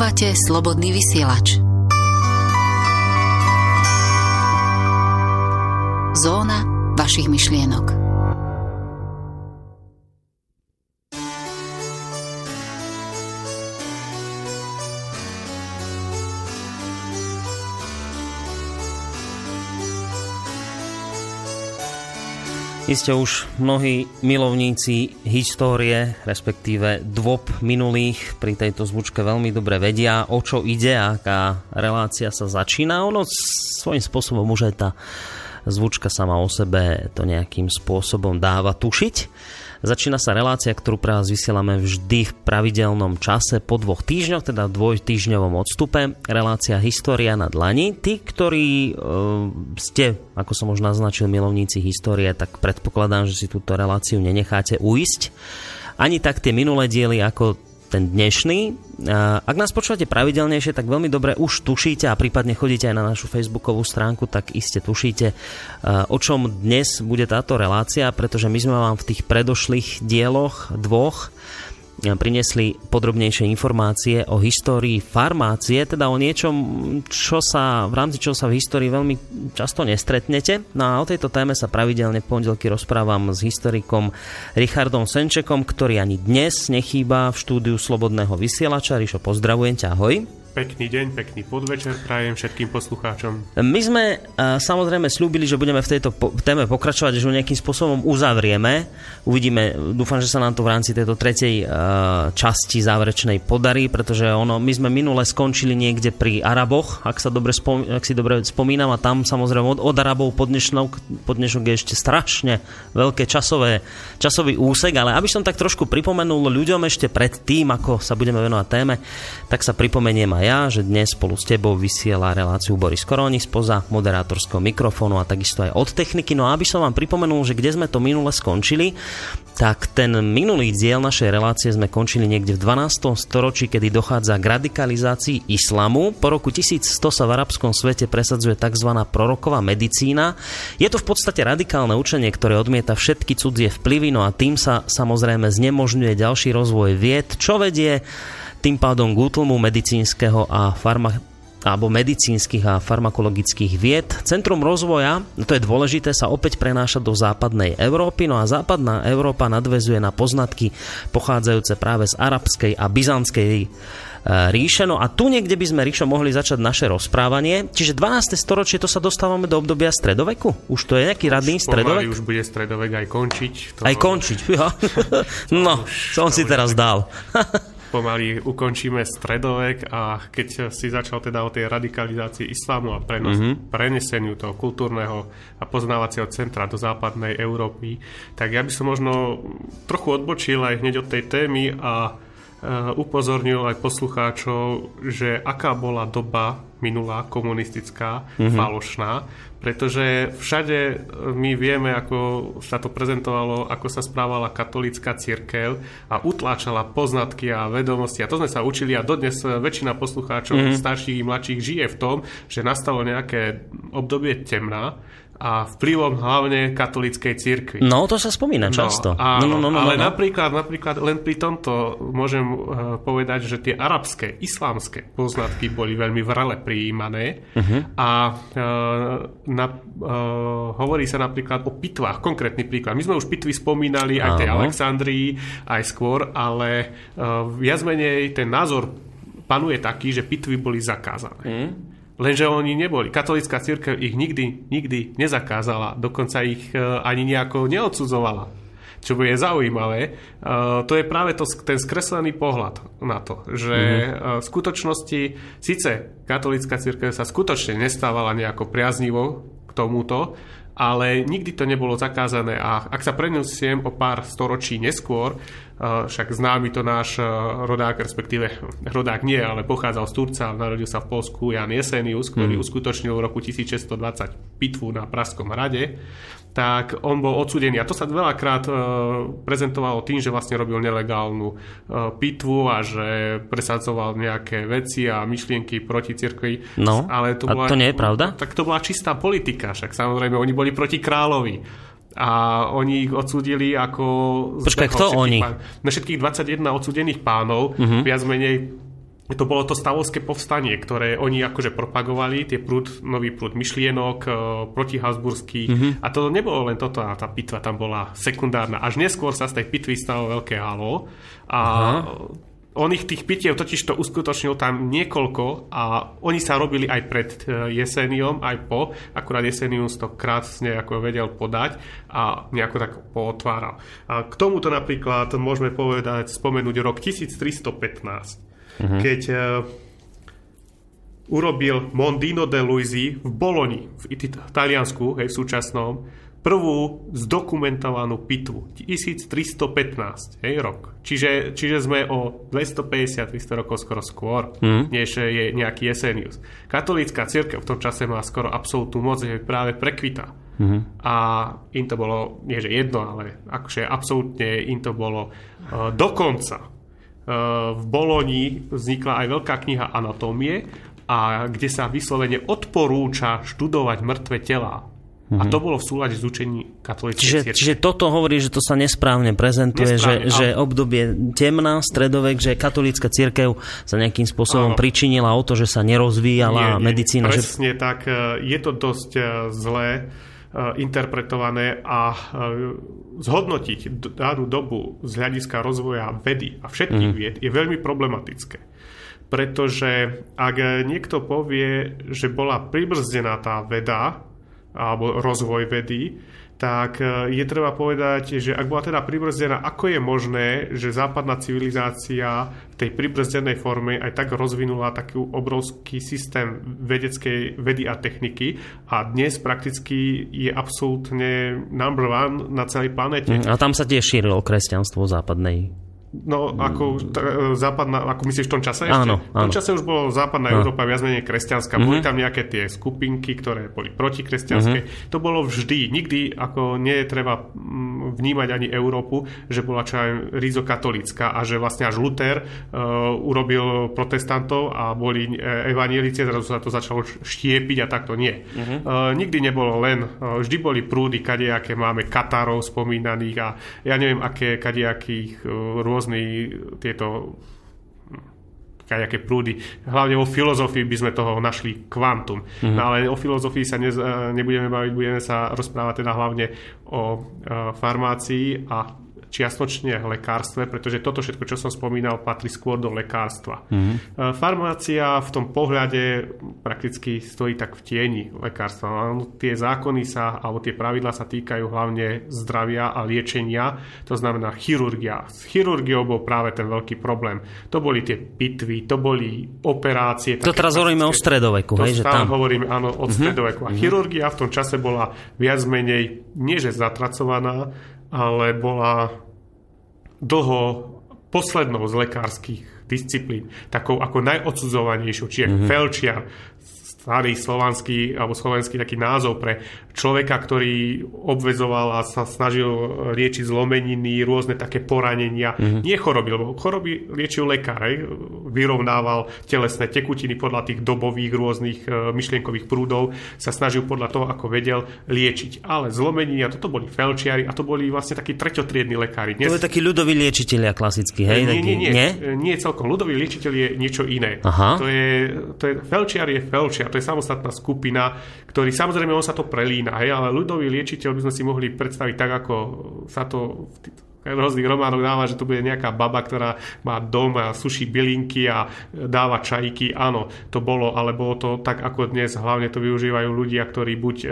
Počúvate slobodný vysielač. Zóna vašich myšlienok. Iste už mnohí milovníci histórie, respektíve dôb minulých pri tejto zvučke veľmi dobre vedia, o čo ide, aká relácia sa začína. Ono svojím spôsobom už aj tá zvučka sama o sebe to nejakým spôsobom dáva tušiť. Začína sa relácia, ktorú pre vás vysielame vždy v pravidelnom čase po dvoch týždňoch, teda dvojtýždňovom odstupe. Relácia História na dlani. Tí, ktorí e, ste, ako som už naznačil, milovníci histórie, tak predpokladám, že si túto reláciu nenecháte uísť. Ani tak tie minulé diely, ako ten dnešný. Ak nás počúvate pravidelnejšie, tak veľmi dobre už tušíte a prípadne chodíte aj na našu facebookovú stránku, tak iste tušíte, o čom dnes bude táto relácia, pretože my sme vám v tých predošlých dieloch dvoch priniesli podrobnejšie informácie o histórii farmácie, teda o niečom, čo sa, v rámci čoho sa v histórii veľmi často nestretnete. No a o tejto téme sa pravidelne v pondelky rozprávam s historikom Richardom Senčekom, ktorý ani dnes nechýba v štúdiu Slobodného vysielača. Rišo, pozdravujem ťa, ahoj. Pekný deň, pekný podvečer prajem všetkým poslucháčom. My sme uh, samozrejme slúbili, že budeme v tejto po- téme pokračovať, že ju nejakým spôsobom uzavrieme. Uvidíme, dúfam, že sa nám to v rámci tejto tretej uh, časti záverečnej podarí, pretože ono, my sme minule skončili niekde pri Araboch, ak, sa dobre spom- ak si dobre spomínam, a tam samozrejme od, od Arabov po dnešok, je ešte strašne veľké časové, časový úsek, ale aby som tak trošku pripomenul ľuďom ešte pred tým, ako sa budeme venovať téme, tak sa pripomeniem ja, že dnes spolu s tebou vysiela reláciu Boris Koroni spoza moderátorského mikrofónu a takisto aj od techniky. No a aby som vám pripomenul, že kde sme to minule skončili, tak ten minulý diel našej relácie sme končili niekde v 12. storočí, kedy dochádza k radikalizácii islamu. Po roku 1100 sa v arabskom svete presadzuje tzv. proroková medicína. Je to v podstate radikálne učenie, ktoré odmieta všetky cudzie vplyvy, no a tým sa samozrejme znemožňuje ďalší rozvoj vied, čo vedie tým pádom k útlmu medicínskeho a farma, alebo medicínskych a farmakologických vied. Centrum rozvoja, no to je dôležité, sa opäť prenáša do západnej Európy, no a západná Európa nadvezuje na poznatky pochádzajúce práve z arabskej a byzantskej e, ríše. No a tu niekde by sme, Ríšo, mohli začať naše rozprávanie. Čiže 12. storočie to sa dostávame do obdobia stredoveku? Už to je nejaký radný už stredovek? už bude stredovek aj končiť. To... Aj končiť, ja. no, som si teraz dal. pomaly ukončíme stredovek a keď si začal teda o tej radikalizácii islámu a prenos, mm-hmm. preneseniu toho kultúrneho a poznávacieho centra do západnej Európy, tak ja by som možno trochu odbočil aj hneď od tej témy a upozornil aj poslucháčov, že aká bola doba minulá komunistická, mm-hmm. falošná, pretože všade my vieme, ako sa to prezentovalo, ako sa správala katolická církev a utláčala poznatky a vedomosti. A to sme sa učili a dodnes väčšina poslucháčov, mm-hmm. starších i mladších, žije v tom, že nastalo nejaké obdobie temná a vplyvom hlavne katolíckej cirkvi. No, to sa spomína no, často. No, áno, no, no, no, ale no, no. Napríklad, napríklad len pri tomto môžem uh, povedať, že tie arabské, islámske poznatky boli veľmi vrele prijímané uh-huh. a uh, na, uh, hovorí sa napríklad o pitvách, konkrétny príklad. My sme už pitvy spomínali aj tej Alexandrii, aj skôr, ale uh, viac menej ten názor panuje taký, že pitvy boli zakázané. Uh-huh. Lenže oni neboli. Katolická církev ich nikdy, nikdy nezakázala, dokonca ich e, ani nejako neodsudzovala. Čo bude zaujímavé, uh, to je práve to, ten skreslený pohľad na to, že mm-hmm. v skutočnosti síce katolická církev sa skutočne nestávala nejako priaznivo k tomuto, ale nikdy to nebolo zakázané a ak sa prenosiem o pár storočí neskôr, eh, však známy to náš eh, rodák, respektíve rodák nie, ale pochádzal z Turca, narodil sa v Polsku Jan Jesenius, ktorý mm. uskutočnil v roku 1620 pitvu na Pražskom hrade tak on bol odsudený. A to sa veľakrát uh, prezentovalo tým, že vlastne robil nelegálnu uh, pitvu a že presadzoval nejaké veci a myšlienky proti cirkvi. No, Ale to a bola, to nie je pravda? Tak to bola čistá politika, však samozrejme oni boli proti kráľovi. A oni ich odsúdili ako... Počkaj, kto oni? Pán, na všetkých 21 odsúdených pánov, uh-huh. viac menej to bolo to stavovské povstanie, ktoré oni akože propagovali, tie prúd, nový prúd myšlienok, e, protihabsburský. Mm-hmm. A to nebolo len toto, a tá pitva tam bola sekundárna. Až neskôr sa z tej pitvy stalo veľké halo. A Aha. on ich tých pitiev totiž to uskutočnil tam niekoľko a oni sa robili aj pred e, jeseniom, aj po. Akurát jesenium to krásne ako vedel podať a nejako tak pootváral. A k tomuto napríklad môžeme povedať, spomenúť rok 1315 uh-huh. keď uh, urobil Mondino de Luisi v Boloni, v Taliansku, hej, v súčasnom, prvú zdokumentovanú pitvu. 1315, hej, rok. Čiže, čiže sme o 250-300 rokov skoro skôr, mm. než je nejaký Jesenius. Katolícka církev v tom čase má skoro absolútnu moc, je práve prekvita. Mm. A im to bolo, nie že jedno, ale akože absolútne im to bolo uh, dokonca v Boloni vznikla aj veľká kniha anatómie, a kde sa vyslovene odporúča študovať mŕtve telá. Mm-hmm. A to bolo v súlade s učením katolíckej čiže, čiže toto hovorí, že to sa nesprávne prezentuje, nesprávne, že, že obdobie temná, stredovek, že katolícka církev sa nejakým spôsobom áno. pričinila o to, že sa nerozvíjala nie, nie, medicína. Presne že... tak, e, je to dosť e, zlé Eh, interpretované a eh, zhodnotiť danú dobu z hľadiska rozvoja vedy a všetkých mm. vied je veľmi problematické. Pretože ak niekto povie, že bola pribrzdená tá veda alebo rozvoj vedy, tak e, je treba povedať, že ak bola teda pribrzdená, ako je možné, že západná civilizácia v tej pribrzdenej forme aj tak rozvinula taký obrovský systém vedeckej vedy a techniky a dnes prakticky je absolútne number one na celej planete. Mm, a tam sa tiež šírilo kresťanstvo západnej No, ako t- západná, ako myslíš v tom čase áno, ešte? V tom čase už bolo západná áno. Európa viac menej kresťanská. Mm-hmm. Boli tam nejaké tie skupinky, ktoré boli protikresťanské. Mm-hmm. To bolo vždy. Nikdy ako nie je treba mm, vnímať ani Európu, že bola čo aj rízo katolická a že vlastne až Luther uh, urobil protestantov a boli uh, evanielici, zrazu sa to začalo štiepiť a takto nie. Mm-hmm. Uh, nikdy nebolo len, uh, vždy boli prúdy, kadejaké máme Katarov spomínaných a ja neviem, aké kadejakých uh, rôzne tieto nejaké prúdy. Hlavne vo filozofii by sme toho našli kvantum. Mm-hmm. No ale o filozofii sa nez, nebudeme baviť, budeme sa rozprávať teda hlavne o uh, farmácii a čiastočne lekárstve, pretože toto všetko, čo som spomínal, patrí skôr do lekárstva. Mm-hmm. Farmácia v tom pohľade prakticky stojí tak v tieni lekárstva. Tie zákony sa, alebo tie pravidla sa týkajú hlavne zdravia a liečenia, to znamená chirurgia. S chirurgiou bol práve ten veľký problém. To boli tie pitvy, to boli operácie. To teraz hovoríme o stredoveku, to hej, že tam hovoríme, áno, od mm-hmm. stredoveku. A chirurgia v tom čase bola viac menej, nie že zatracovaná, ale bola dlho poslednou z lekárskych disciplín, takou ako najodsudzovanejšou, čiže mm-hmm. felčiar, starý slovanský alebo slovenský taký názov pre človeka, ktorý obvezoval a sa snažil liečiť zlomeniny, rôzne také poranenia. Mm-hmm. Nie choroby, lebo choroby liečil lekár, aj, vyrovnával telesné tekutiny podľa tých dobových rôznych e, myšlienkových prúdov, sa snažil podľa toho, ako vedel, liečiť. Ale zlomeniny, a toto boli felčiari a to boli vlastne takí treťotriedni lekári. Dnes... To je takí ľudoví liečiteľia klasickí, hej? Nie, nie, nie, nie. Nie celkom. Ľudový liečiteľ je niečo iné. Aha. To je, to je, felčiar je felčiar to je samostatná skupina, ktorý samozrejme on sa to prelína, hej, ale ľudový liečiteľ by sme si mohli predstaviť tak, ako sa to rôznych románoch dáva, že tu bude nejaká baba, ktorá má dom a suší bylinky a dáva čajky. Áno, to bolo, ale bolo to tak ako dnes. Hlavne to využívajú ľudia, ktorí buď e,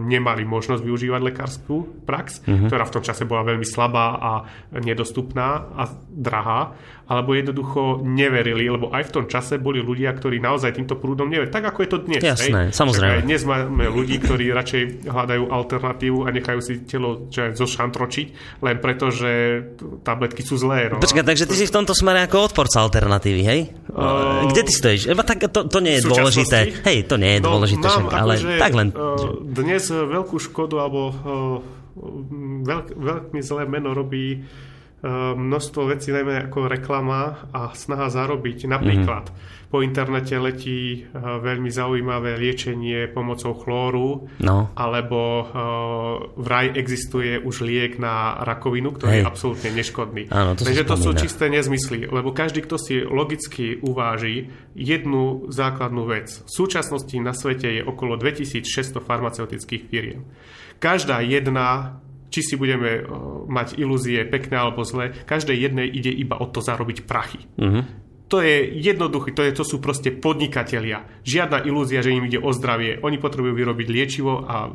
nemali možnosť využívať lekárskú prax, mm-hmm. ktorá v tom čase bola veľmi slabá a nedostupná a drahá, alebo jednoducho neverili, lebo aj v tom čase boli ľudia, ktorí naozaj týmto prúdom neverili. Tak ako je to dnes. Jasné, hej? samozrejme. Však dnes máme ľudí, ktorí radšej hľadajú alternatívu a nechajú si telo zošantročiť, len preto, že tabletky sú zlé. No. Počkaj, takže ty si v tomto smere ako odporca alternatívy, hej? Uh, Kde ty stojíš? Eba, tak to, to nie je dôležité. Hej, to nie je no, dôležité, však, ale že, tak len... Uh, dnes veľkú škodu alebo uh, veľk, veľmi zlé meno robí množstvo vecí, najmä ako reklama a snaha zarobiť. Napríklad mm-hmm. po internete letí uh, veľmi zaujímavé liečenie pomocou chlóru, No. alebo uh, vraj existuje už liek na rakovinu, ktorý Hej. je absolútne neškodný. Áno, to Takže to sú čisté nezmysly, lebo každý, kto si logicky uváži jednu základnú vec. V súčasnosti na svete je okolo 2600 farmaceutických firiem. Každá jedna či si budeme uh, mať ilúzie pekné alebo zlé, každej jednej ide iba o to zarobiť prachy. Mhm. To je jednoduché, to, je, to sú proste podnikatelia. Žiadna ilúzia, že im ide o zdravie. Oni potrebujú vyrobiť liečivo a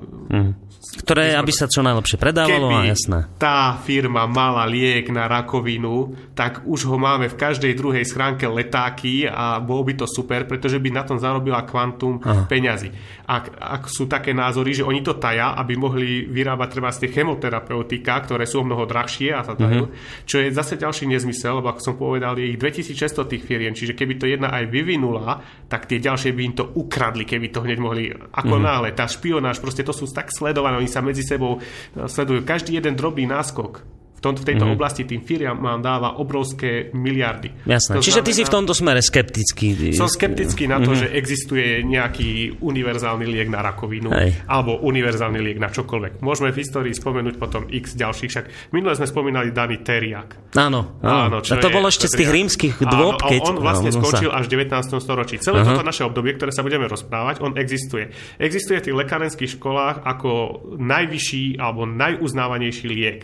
Ktoré, aby sa čo najlepšie predávalo, a jasné. tá firma mala liek na rakovinu, tak už ho máme v každej druhej schránke letáky a bolo by to super, pretože by na tom zarobila kvantum Aha. peňazí. Ak, ak sú také názory, že oni to taja, aby mohli vyrábať treba z tie chemoterapeutika, ktoré sú o mnoho drahšie a sa tajú, čo je zase ďalší nezmysel, lebo ako som povedal, je ich 2600 tých firiem, čiže keby to jedna aj vyvinula, tak tie ďalšie by im to ukradli, keby to hneď mohli. Ako náhle, tá špionáž, proste to sú tak sledované, oni sa medzi sebou e, sledujú. Každý jeden drobný náskok v, tom, v tejto mm-hmm. oblasti tým firmám dáva obrovské miliardy. Jasné. To Čiže ty si v znamená- tomto smere skeptický. som skeptický na to, že existuje nejaký univerzálny liek na rakovinu Hej. alebo univerzálny liek na čokoľvek. Môžeme v histórii spomenúť potom x ďalších, však minule sme spomínali Dani Teriak. Áno, áno. čo a to bolo ešte z tých rímskych Áno, dôb, a keď... on vlastne no, skončil sa... až v 19. storočí. Celé toto naše obdobie, ktoré sa budeme rozprávať, on existuje. Existuje v tých lekárenských školách ako najvyšší alebo najuznávanejší liek.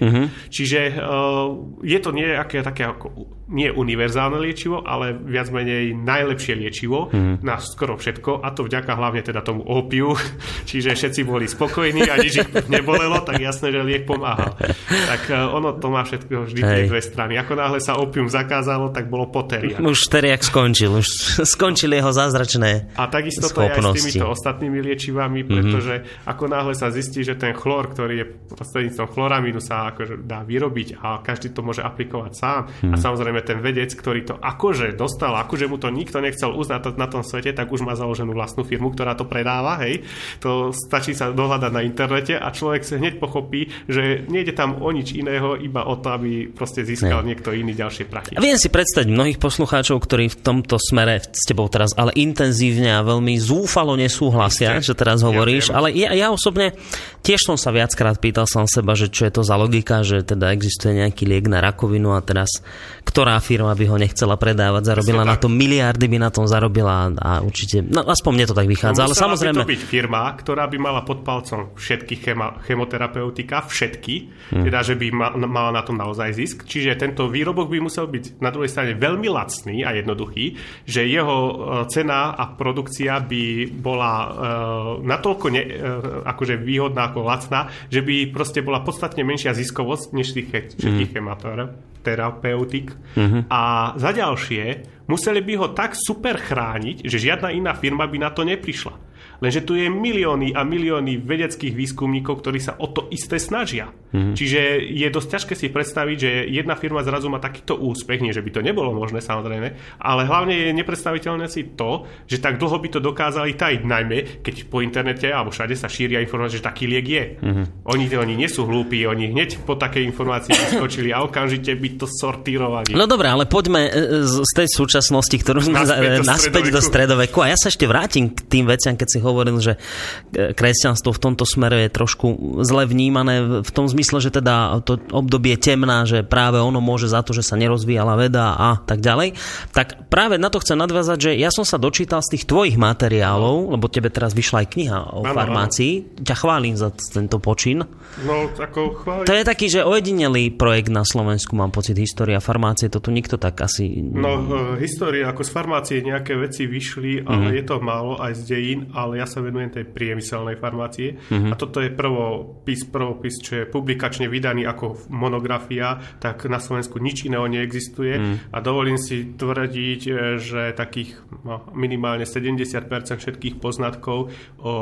Čiže je to nejaké také ako nie univerzálne liečivo, ale viac menej najlepšie liečivo na skoro všetko a to vďaka hlavne teda tomu opiu, čiže všetci boli spokojní a nič ich nebolelo, tak jasné, že liek pomáhal. Tak uh, ono to má všetko vždy tie dve strany. Ako náhle sa opium zakázalo, tak bolo poteria. Už teriak skončil, už skončili jeho zázračné A takisto to je aj s schopnosti. týmito ostatnými liečivami, pretože mm-hmm. ako náhle sa zistí, že ten chlór, ktorý je prostredníctvom chloramínu sa akože dá vyrobiť a každý to môže aplikovať sám. Mm-hmm. A samozrejme ten vedec, ktorý to akože dostal, akože mu to nikto nechcel uznať na tom svete, tak už má založenú vlastnú firmu, ktorá to predáva, hej. To stačí sa dohľadať na internete a človek sa hneď pochopí, že nejde tam o nič iného, iba o to, aby proste získal Hej. niekto iný ďalšie prachy. A viem si predstaviť mnohých poslucháčov, ktorí v tomto smere s tebou teraz ale intenzívne a veľmi zúfalo nesúhlasia, Isté. že teraz Ja hovoríš, viem. ale ja, ja osobne tiež som sa viackrát pýtal sám seba, že čo je to za logika, že teda existuje nejaký liek na rakovinu a teraz ktorá firma by ho nechcela predávať, zarobila na tom miliardy, by na tom zarobila a určite, no aspoň mne to tak vychádza, ale samozrejme... by to byť firma, ktorá by mala pod palcom všetky chema, chemoterapeutika, všetky, Hm. teda, že by ma, mala na tom naozaj zisk. Čiže tento výrobok by musel byť na druhej strane veľmi lacný a jednoduchý, že jeho e, cena a produkcia by bola e, natoľko ne, e, akože výhodná ako lacná, že by proste bola podstatne menšia ziskovosť než tých všetkých chemoterapeutik. A za ďalšie, museli by ho tak super chrániť, že žiadna iná firma by na to neprišla. Lenže tu je milióny a milióny vedeckých výskumníkov, ktorí sa o to isté snažia. Mm-hmm. Čiže je dosť ťažké si predstaviť, že jedna firma zrazu má takýto úspech, nie že by to nebolo možné samozrejme, ale hlavne je nepredstaviteľné si to, že tak dlho by to dokázali tajiť, najmä keď po internete alebo všade sa šíria informácie, že taký liek je. Mm-hmm. Oni, oni nie sú hlúpi, oni hneď po takej informácii vyskočili a okamžite by to sortírovali. No dobre, ale poďme e, z z tej súčasnosti, ktorú sme Naspäť do naspäť do stredoveku. A ja sa ešte vrátim k tým veciam, keď si hovoril, že e, kresťanstvo v tomto smere je trošku zle vnímané v- tom zmysle, že teda to obdobie temná, že práve ono môže za to, že sa nerozvíjala veda a tak ďalej. Tak práve na to chcem nadviazať, že ja som sa dočítal z tých tvojich materiálov, lebo tebe teraz vyšla aj kniha o Áno, farmácii. Ťa chválim za tento počin. No, ako chváli. To je taký, že ojedinelý projekt na Slovensku, mám pocit, história farmácie, to tu nikto tak asi... No, e, história, ako z farmácie nejaké veci vyšli, ale mm-hmm. je to málo aj z dejín, ale ja sa venujem tej priemyselnej farmácie. Mm-hmm. A toto je prvopis, prvopis, čo je publikačne vydaný ako monografia, tak na Slovensku nič iného neexistuje. Mm. A dovolím si tvrdiť, e, že takých no, minimálne 70% všetkých poznatkov o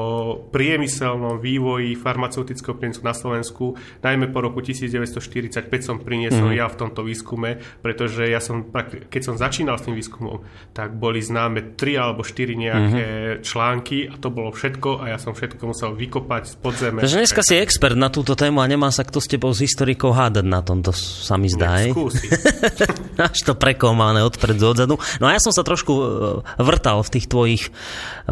priemyselnom vývoji farmaceutického priemyslu na Slovensku, najmä po roku 1945 som priniesol mm. ja v tomto výskume, pretože ja som, keď som začínal s tým výskumom, tak boli známe tri alebo štyri nejaké uh-huh. články a to bolo všetko a ja som všetko musel vykopať z podzeme. Takže dneska si expert na túto tému a nemá sa kto s tebou s historikou hádať na tomto, sa mi zdá. Až to prekomané odpred odzadu. No a ja som sa trošku e, vrtal v tých tvojich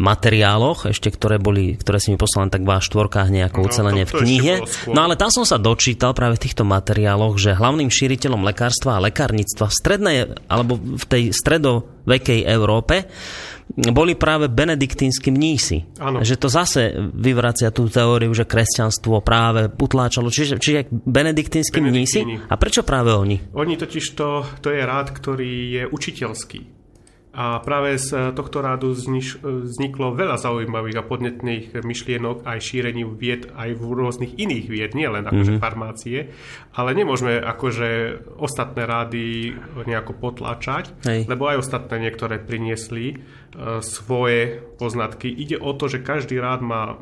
materiáloch, ešte ktoré boli, ktoré si mi poslal tak v štvorkách nejako no, ucelenie v knihe. No ale tam som sa dočítal práve v týchto materiáloch, že hlavným šíriteľom lekárstva a lekárnictva v strednej alebo v tej stredovekej Európe boli práve benediktínsky mnísi. Ano. Že to zase vyvracia tú teóriu, že kresťanstvo práve utláčalo. Čiže, čiže benediktínsky mnísi? A prečo práve oni? Oni totiž to, to je rád, ktorý je učiteľský. A práve z tohto rádu vzniklo veľa zaujímavých a podnetných myšlienok aj šírení vied aj v rôznych iných vied, nie len akože mm-hmm. farmácie, ale nemôžeme akože ostatné rády nejako potlačať, Hej. lebo aj ostatné niektoré priniesli svoje poznatky. Ide o to, že každý rád má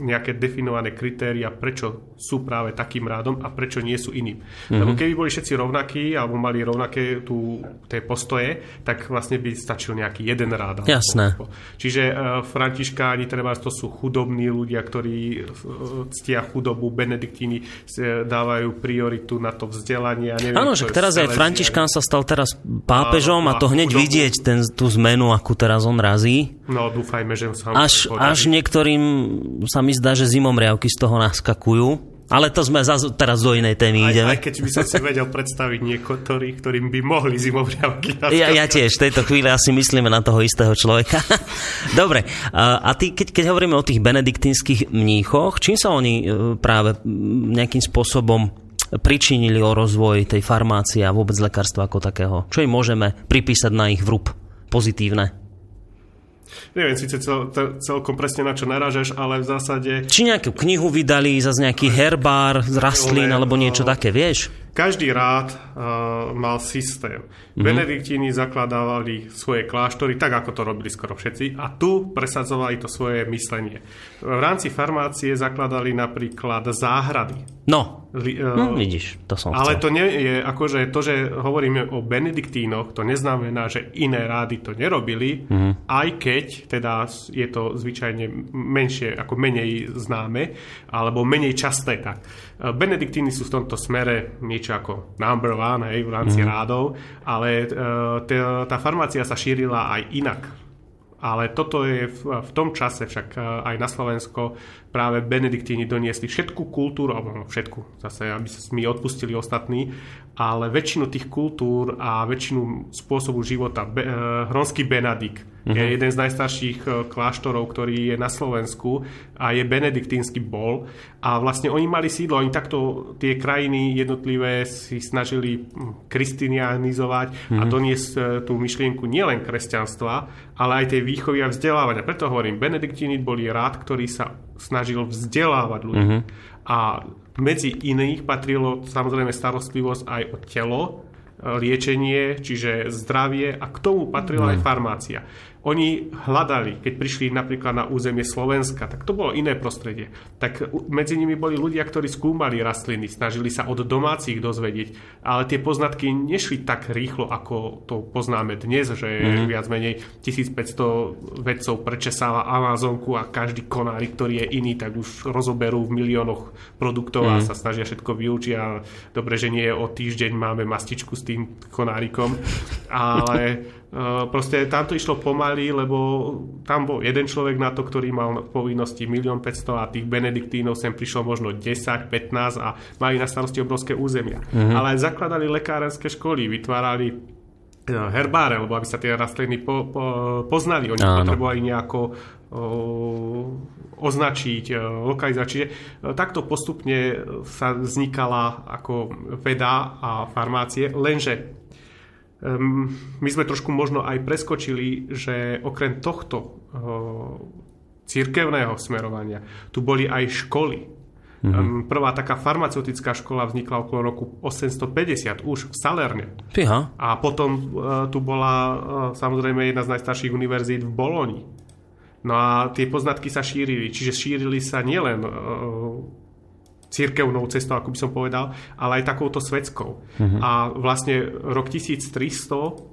nejaké definované kritéria, prečo sú práve takým rádom a prečo nie sú iným. Mm-hmm. Lebo keby boli všetci rovnakí alebo mali rovnaké tu, tie postoje, tak vlastne by stačil nejaký jeden rád. Jasné. Čiže uh, františkáni, treba, to sú chudobní ľudia, ktorí uh, ctia chudobu, benediktíni uh, dávajú prioritu na to vzdelanie. Áno, že teraz aj Františkán sa stal teraz pápežom a, a to hneď chudobu. vidieť ten, tú zmenu, akú teraz on razí. No, dúfajme, že sa až, až niektorým sa mi zdá, že zimomriavky z toho naskakujú. Ale to sme zaz, teraz do inej témy aj, ideme. Aj keď by som si vedel predstaviť niektorých, ktorým by mohli zimomriavky. Ja, ja tiež, v tejto chvíli asi myslíme na toho istého človeka. Dobre, a ty, keď, keď hovoríme o tých benediktínskych mníchoch, čím sa oni e, práve nejakým spôsobom pričinili o rozvoj tej farmácie a vôbec lekárstva ako takého? Čo im môžeme pripísať na ich vrúb pozitívne? Neviem síce cel, cel, celkom presne na čo narážaš, ale v zásade... Či nejakú knihu vydali, zase nejaký herbár z rastlín alebo niečo také, vieš? Každý rád uh, mal systém. Mm-hmm. Benediktíni zakladávali svoje kláštory, tak ako to robili skoro všetci, a tu presadzovali to svoje myslenie. V rámci farmácie zakladali napríklad záhrady. No, Li, uh, no vidíš, to som Ale chcel. to nie je, akože to, že hovoríme o benediktínoch, to neznamená, že iné rády to nerobili, mm-hmm. aj keď teda je to zvyčajne menšie, ako menej známe, alebo menej časté tak. Eh, benediktíny sú v tomto smere niečo ako number one hej, v rámci mm. rádov, ale uh, tá farmácia sa šírila aj inak. Ale toto je v, v tom čase však eh, aj na Slovensko práve benediktíni doniesli všetku kultúru, alebo všetku, zase aby sa mi odpustili ostatní, ale väčšinu tých kultúr a väčšinu spôsobu života. Be, Hronský Benadik uh-huh. je mhm. jeden z najstarších uh, kláštorov, ktorý je na Slovensku a je benediktínsky bol. A vlastne oni mali sídlo, oni takto tie krajiny jednotlivé si snažili hm, kristinianizovať uh-huh. a mhm. doniesť uh, tú myšlienku nielen kresťanstva, ale aj tej výchovy a vzdelávania. Preto hovorím, benediktíni boli rád, ktorý sa snažil vzdelávať ľudí. Mm-hmm. A medzi iných patrilo samozrejme starostlivosť aj o telo, e, liečenie, čiže zdravie a k tomu patrila mm. aj farmácia. Oni hľadali, keď prišli napríklad na územie Slovenska, tak to bolo iné prostredie. Tak medzi nimi boli ľudia, ktorí skúmali rastliny, snažili sa od domácich dozvedieť, ale tie poznatky nešli tak rýchlo, ako to poznáme dnes, že mm-hmm. viac menej 1500 vedcov prečesáva Amazonku a každý konárik, ktorý je iný, tak už rozoberú v miliónoch produktov mm-hmm. a mhm. sa snažia všetko vyučiť a dobre, že nie o týždeň máme mastičku s tým konárikom, ale proste tam to išlo pomaly, lebo tam bol jeden človek na to, ktorý mal povinnosti 1 500 a tých benediktínov sem prišlo možno 10, 15 a mali na starosti obrovské územia. Mm-hmm. Ale zakladali lekárenské školy, vytvárali eh, herbáre, lebo aby sa tie rastliny po, po, poznali. Oni Áno. potrebovali nejako o, označiť, lokalizovať. Čiže takto postupne sa vznikala ako veda a farmácie, lenže Um, my sme trošku možno aj preskočili, že okrem tohto uh, církevného smerovania tu boli aj školy. Mm-hmm. Um, prvá taká farmaceutická škola vznikla okolo roku 850 už v Salerne. Fíha. A potom uh, tu bola uh, samozrejme jedna z najstarších univerzít v Boloni. No a tie poznatky sa šírili. Čiže šírili sa nielen uh, církevnou cestou, ako by som povedal, ale aj takouto svetskou. Uh-huh. A vlastne rok 1300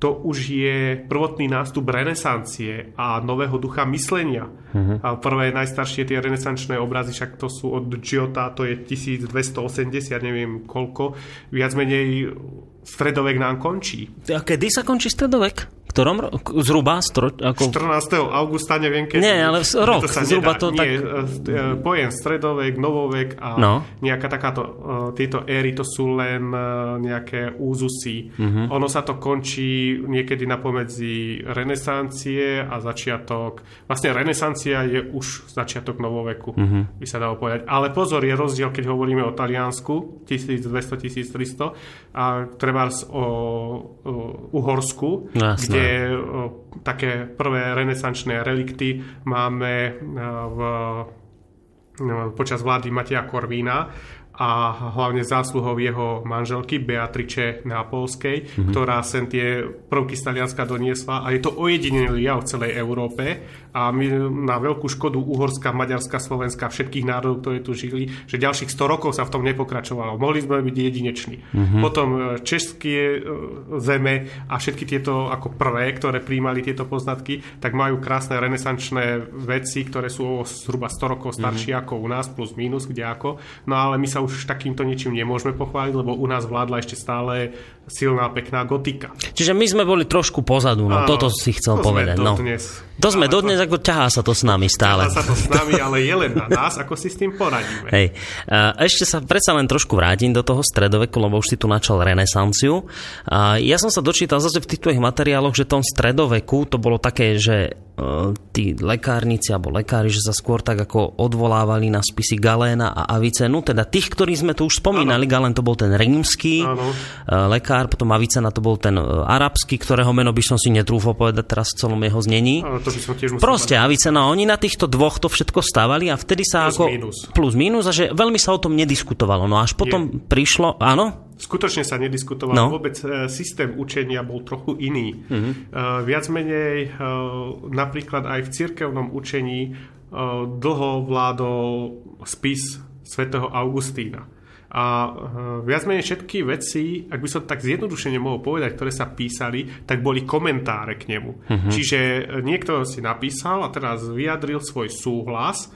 to už je prvotný nástup renesancie a nového ducha myslenia. Uh-huh. A prvé najstaršie tie renesančné obrazy, však to sú od Giota, to je 1280, neviem koľko, viac menej stredovek nám končí. A kedy sa končí stredovek? Ktorom roku? Zhruba? Stro, ako... 14. augusta, neviem keď. Nie, ale rok. To sa zhruba nedá. to Nie, tak... e, pojem stredovek, novovek a No. nejaká takáto, e, tieto éry to sú len e, nejaké úzusy. Mhm. Ono sa to končí niekedy na pomedzi renesancie a začiatok. Vlastne renesancia je už začiatok novoveku, Mhm. by sa dalo povedať. Ale pozor, je rozdiel, keď hovoríme o Taliansku 1200-1300 a treba o, o Uhorsku, No, jasné. kde o, také prvé renesančné relikty máme e, v, no, počas vlády Mateja Korvína a hlavne zásluhou jeho manželky Beatriče Neapolskej, mm-hmm. ktorá sem tie prvky z Talianska doniesla a je to ojedinelý jav v celej Európe a my na veľkú škodu Uhorska, Maďarska, Slovenska, všetkých národov, ktorí tu žili, že ďalších 100 rokov sa v tom nepokračovalo. Mohli sme byť jedineční. Mm-hmm. Potom e, české e, zeme a všetky tieto ako prvé, ktoré príjmali tieto poznatky, tak majú krásne renesančné veci, ktoré sú zhruba 100 rokov staršie mm-hmm. ako u nás, plus minus, kde ako. No ale my sa už takýmto ničím nemôžeme pochváliť, lebo u nás vládla ešte stále silná, pekná gotika. Čiže my sme boli trošku pozadu, no Áno, toto si chcel to povedať. Sme No. dodnes. To sme dodnes, ako ťahá sa to s nami stále. Ťahá sa to s nami, ale je len na nás, ako si s tým poradíme. Hej. Ešte sa predsa len trošku vrátim do toho stredoveku, lebo už si tu načal renesanciu. Ja som sa dočítal zase v tých materiáloch, že v tom stredoveku to bolo také, že e, tí lekárnici alebo lekári, že sa skôr tak ako odvolávali na spisy Galéna a Avicenu, teda tých, ktorí sme tu už spomínali. Galén to bol ten rímsky Áno. Lekár, potom Avicena to bol ten e, arabský, ktorého meno by som si netrúfol povedať teraz v celom jeho znení. Ale to by som tiež Proste Avicena, oni na týchto dvoch to všetko stavali a vtedy sa Plus ako... mínus. Plus mínus a že veľmi sa o tom nediskutovalo. No až potom prišlo, áno? Skutočne sa nediskutovalo. No. Vôbec e, systém učenia bol trochu iný. Mhm. Uh-huh. Viac menej e, napríklad aj v cirkevnom učení e, dlho vládol spis svätého Augustína. A e, viac menej všetky veci, ak by som tak zjednodušene mohol povedať, ktoré sa písali, tak boli komentáre k nemu. Uh-huh. Čiže e, niekto si napísal a teraz vyjadril svoj súhlas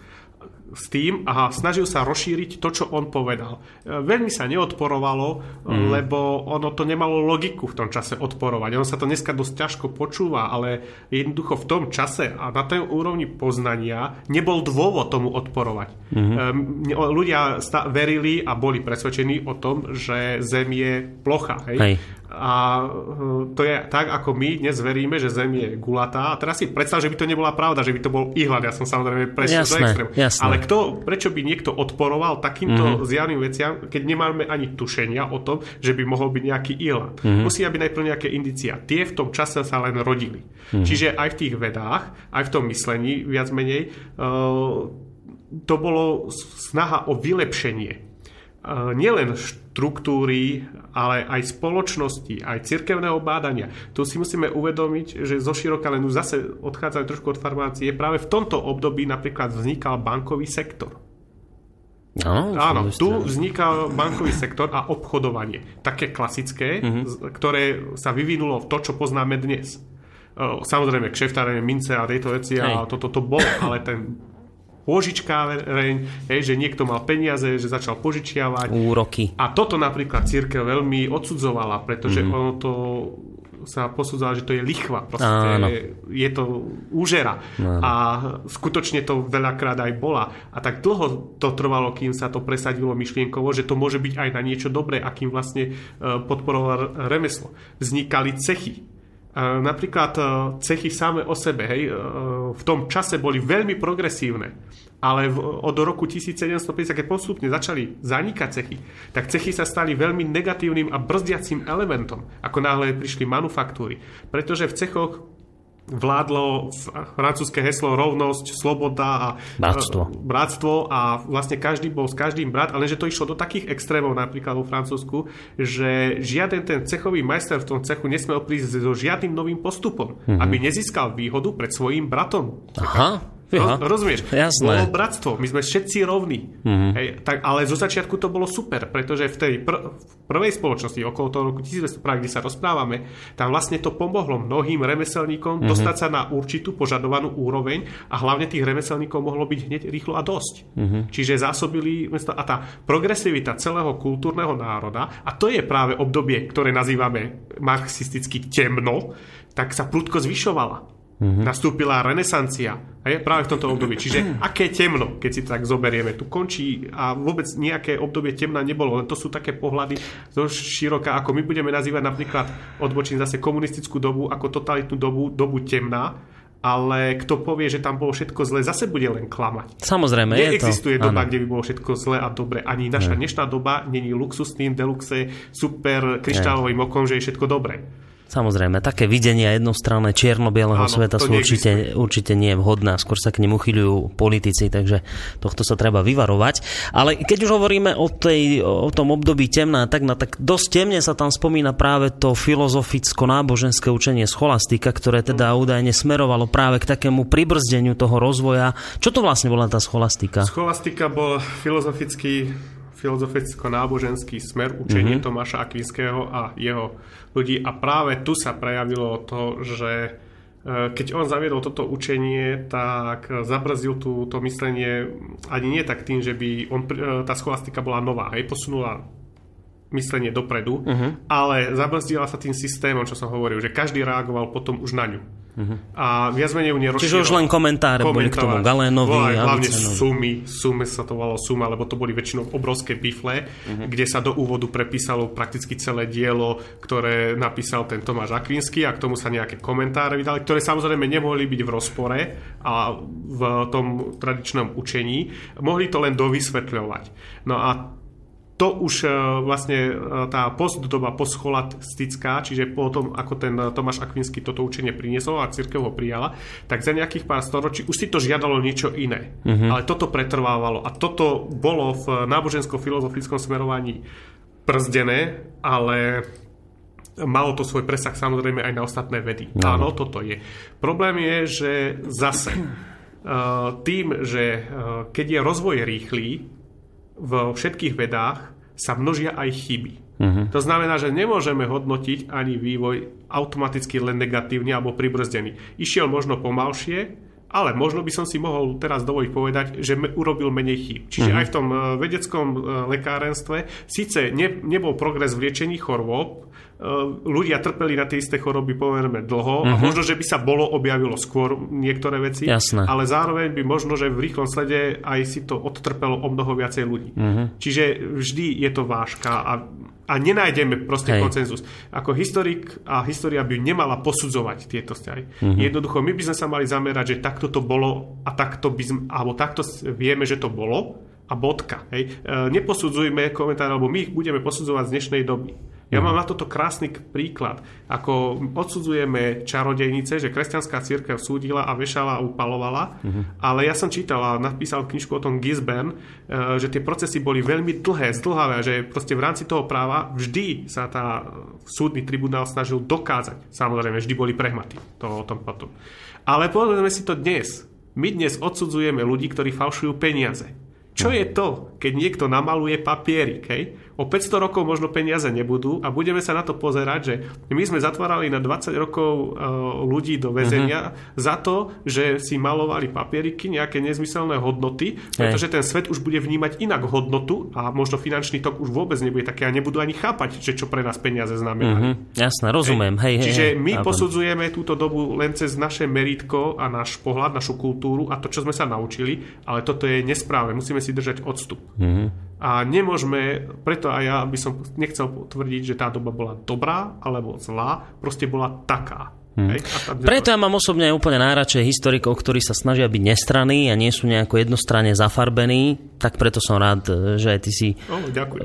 s tým a snažil sa rozšíriť to, čo on povedal. E, Veľmi sa neodporovalo, mm. lebo ono to nemalo logiku v tom čase odporovať. Ono sa to dneska dosť ťažko počúva, ale jednoducho v tom čase a na tej úrovni poznania nebol dôvod tomu odporovať. Mm. Ľudia verili a boli presvedčení o tom, že Zem je plocha. Hej? Hej. A e, to je tak, ako my dnes veríme, že Zem je gulatá. A teraz si predstav, že by to nebola pravda, že by to bol ihľad. Ja som samozrejme prešiel do Jasné, extrému. jasné. Ale kto, prečo by niekto odporoval takýmto mm-hmm. zjavným veciam, keď nemáme ani tušenia o tom, že by mohol byť nejaký ihľad. Mm-hmm. Musia byť najprv nejaké indícia. Tie v tom čase sa len rodili. Mm-hmm. Čiže aj v tých vedách, aj v tom myslení, viac menej, uh, to bolo snaha o vylepšenie Uh, nielen štruktúry, ale aj spoločnosti, aj cirkevného bádania. Tu si musíme uvedomiť, že zo široka len už zase odchádzajú trošku od farmácie. Práve v tomto období napríklad vznikal bankový sektor. Áno, Áno, to tu vznikal bankový sektor a obchodovanie. Také klasické, mm-hmm. ktoré sa vyvinulo v to, čo poznáme dnes. Samozrejme, kšeftárenie, mince a tieto veci a toto to bolo, ale ten požičkáreň, hej, že niekto mal peniaze, že začal požičiavať. Úroky. A toto napríklad církev veľmi odsudzovala, pretože mm. ono to sa posudzovalo, že to je lichva. Proste Áno. je to úžera. Áno. A skutočne to veľakrát aj bola. A tak dlho to trvalo, kým sa to presadilo myšlienkovo, že to môže byť aj na niečo dobré, akým vlastne e, podporoval remeslo. Vznikali cechy. E, Napríklad e, cechy same o sebe hej, e, v tom čase boli veľmi progresívne, ale v, od roku 1750, keď postupne začali zanikať cechy, tak cechy sa stali veľmi negatívnym a brzdiacím elementom, ako náhle prišli manufaktúry. Pretože v cechoch vládlo francúzske heslo rovnosť, sloboda a Bratstvo. e, bratstvo a vlastne každý bol s každým brat, ale že to išlo do takých extrémov napríklad vo Francúzsku, že žiaden ten cechový majster v tom cechu nesmel prísť so žiadnym novým postupom, mm-hmm. aby nezískal výhodu pred svojím bratom. Aha. Roz, rozumieš? Jasné. Bolo bratstvo, my sme všetci rovní. Mm-hmm. Hej, tak, ale zo začiatku to bolo super, pretože v tej pr- v prvej spoločnosti, okolo toho roku 1200, kde sa rozprávame, tam vlastne to pomohlo mnohým remeselníkom mm-hmm. dostať sa na určitú požadovanú úroveň a hlavne tých remeselníkov mohlo byť hneď rýchlo a dosť. Mm-hmm. Čiže zásobili a tá progresivita celého kultúrneho národa, a to je práve obdobie, ktoré nazývame marxisticky temno, tak sa prudko zvyšovala. Mm-hmm. Nastúpila renesancia hej, práve v tomto období. Čiže aké temno, keď si tak zoberieme. Tu končí a vôbec nejaké obdobie temna nebolo, len to sú také pohľady zo široká, ako my budeme nazývať napríklad odbočím zase komunistickú dobu ako totalitnú dobu, dobu temná, ale kto povie, že tam bolo všetko zle, zase bude len klamať. Samozrejme, Neexistuje je to, doba, áno. kde by bolo všetko zle a dobre. Ani naša Ne. dnešná doba není luxusným deluxe, super kryštálovým okom, že je všetko dobré. Samozrejme, také videnia jednostranné čierno-bieleho sveta sú určite, určite nie vhodné skôr sa k nemu uchyľujú politici, takže tohto sa treba vyvarovať. Ale keď už hovoríme o, tej, o tom období temná, tak, na, tak dosť temne sa tam spomína práve to filozoficko-náboženské učenie scholastika, ktoré teda údajne smerovalo práve k takému pribrzdeniu toho rozvoja. Čo to vlastne bola tá scholastika? Scholastika bol filozofický filozoficko-náboženský smer učenie mm-hmm. Tomáša Akvinského a jeho ľudí. A práve tu sa prejavilo to, že e, keď on zaviedol toto učenie, tak zabrzdil tú, to myslenie ani nie tak tým, že by on, e, tá scholastika bola nová, hej, posunula myslenie dopredu, uh-huh. ale zabrzdila sa tým systémom, čo som hovoril, že každý reagoval potom už na ňu. Uh-huh. A viac menej ju nerozšíril. Čiže už len komentáre boli k tomu Galénovi. Volaj, hlavne Avicenovi. sumy, sumy sa to volalo suma, lebo to boli väčšinou obrovské bifle, uh-huh. kde sa do úvodu prepísalo prakticky celé dielo, ktoré napísal ten Tomáš Akvinsky a k tomu sa nejaké komentáre vydali, ktoré samozrejme nemohli byť v rozpore a v tom tradičnom učení. Mohli to len dovysvetľovať. No a to už e, vlastne e, tá postdoba poscholastická, čiže po tom, ako ten Tomáš Akvinsky toto učenie priniesol a církev ho prijala, tak za nejakých pár storočí už si to žiadalo niečo iné. Uh-huh. Ale toto pretrvávalo a toto bolo v nábožensko-filozofickom smerovaní brzdené, ale malo to svoj presah samozrejme aj na ostatné vedy. No. Áno, toto je. Problém je, že zase e, tým, že keď je rozvoj rýchly, vo všetkých vedách sa množia aj chyby. Uh-huh. To znamená, že nemôžeme hodnotiť ani vývoj automaticky len negatívne alebo pribrzdený. Išiel možno pomalšie, ale možno by som si mohol teraz dovoliť povedať, že me, urobil menej chýb. Čiže uh-huh. aj v tom uh, vedeckom uh, lekárenstve síce ne, nebol progres v liečení chorôb, ľudia trpeli na tie isté choroby povedzme dlho uh-huh. a možno, že by sa bolo objavilo skôr niektoré veci, Jasné. ale zároveň by možno, že v rýchlom slede aj si to odtrpelo o mnoho viacej ľudí. Uh-huh. Čiže vždy je to vážka a, a nenájdeme proste Hej. koncenzus. Ako historik a história by nemala posudzovať tieto vzťahy. Uh-huh. Jednoducho, my by sme sa mali zamerať, že takto to bolo a takto by sme, alebo takto vieme, že to bolo a bodka. Hej. E, neposudzujme komentár, alebo my ich budeme posudzovať z dnešnej doby. Ja mám na toto krásny príklad. Ako odsudzujeme čarodejnice, že kresťanská církev súdila a vešala a upalovala, uh-huh. ale ja som čítal a napísal knižku o tom Gisben, že tie procesy boli veľmi dlhé, zdlhavé, že proste v rámci toho práva vždy sa tá súdny tribunál snažil dokázať. Samozrejme, vždy boli prehmaty. To o tom potom. Ale povedzme si to dnes. My dnes odsudzujeme ľudí, ktorí falšujú peniaze. Čo je to, keď niekto namaluje papierik? Hej? O 500 rokov možno peniaze nebudú a budeme sa na to pozerať, že my sme zatvárali na 20 rokov uh, ľudí do väzenia uh-huh. za to, že si malovali papieriky, nejaké nezmyselné hodnoty, pretože ten svet už bude vnímať inak hodnotu a možno finančný tok už vôbec nebude taký a nebudú ani chápať, že čo pre nás peniaze znamenajú. Uh-huh. Jasné, rozumiem. Hej, hej, Čiže hej, my chápem. posudzujeme túto dobu len cez naše meritko a náš pohľad, našu kultúru a to, čo sme sa naučili, ale toto je nesprávne. Musíme si držať odstup. Uh-huh. A nemôžeme, preto aj ja by som nechcel potvrdiť, že tá doba bola dobrá alebo zlá, proste bola taká. Hmm. Hej? Preto ja mám osobne úplne najradšej historikov, ktorí sa snažia byť nestranní a nie sú nejako jednostranne zafarbení, tak preto som rád, že ty si oh,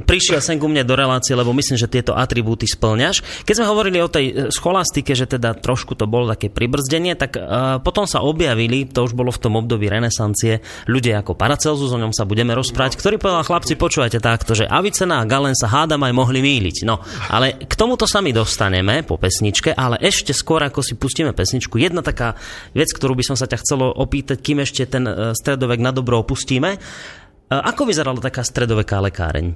prišiel sem ku mne do relácie, lebo myslím, že tieto atribúty splňaš. Keď sme hovorili o tej scholastike, že teda trošku to bolo také pribrzdenie, tak uh, potom sa objavili, to už bolo v tom období renesancie, ľudia ako Paracelsus, o ňom sa budeme rozprávať, no. ktorý povedal, chlapci, počúvajte takto, že Avicena a Galen sa hádam aj mohli míliť. No, ale k tomuto sa my dostaneme po pesničke, ale ešte skôr ako ako si pustíme pesničku. Jedna taká vec, ktorú by som sa ťa chcelo opýtať, kým ešte ten e, stredovek na dobro opustíme. E, ako vyzerala taká stredoveká lekáreň?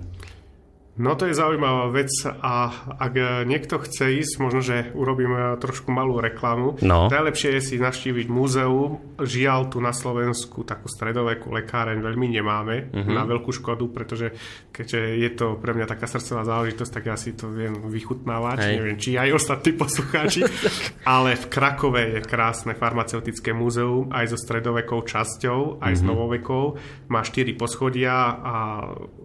No to je zaujímavá vec a ak niekto chce ísť, možno, že urobím trošku malú reklamu. No. Najlepšie je si navštíviť múzeum. Žiaľ, tu na Slovensku takú stredovekú lekáreň veľmi nemáme uh-huh. na veľkú škodu, pretože keďže je to pre mňa taká srdcová záležitosť, tak ja si to viem vychutnávať. Hej. Neviem, či aj ostatní poslucháči. Ale v Krakove je krásne farmaceutické múzeum aj so stredovekou časťou, aj uh-huh. s mhm. novovekou. Má štyri poschodia a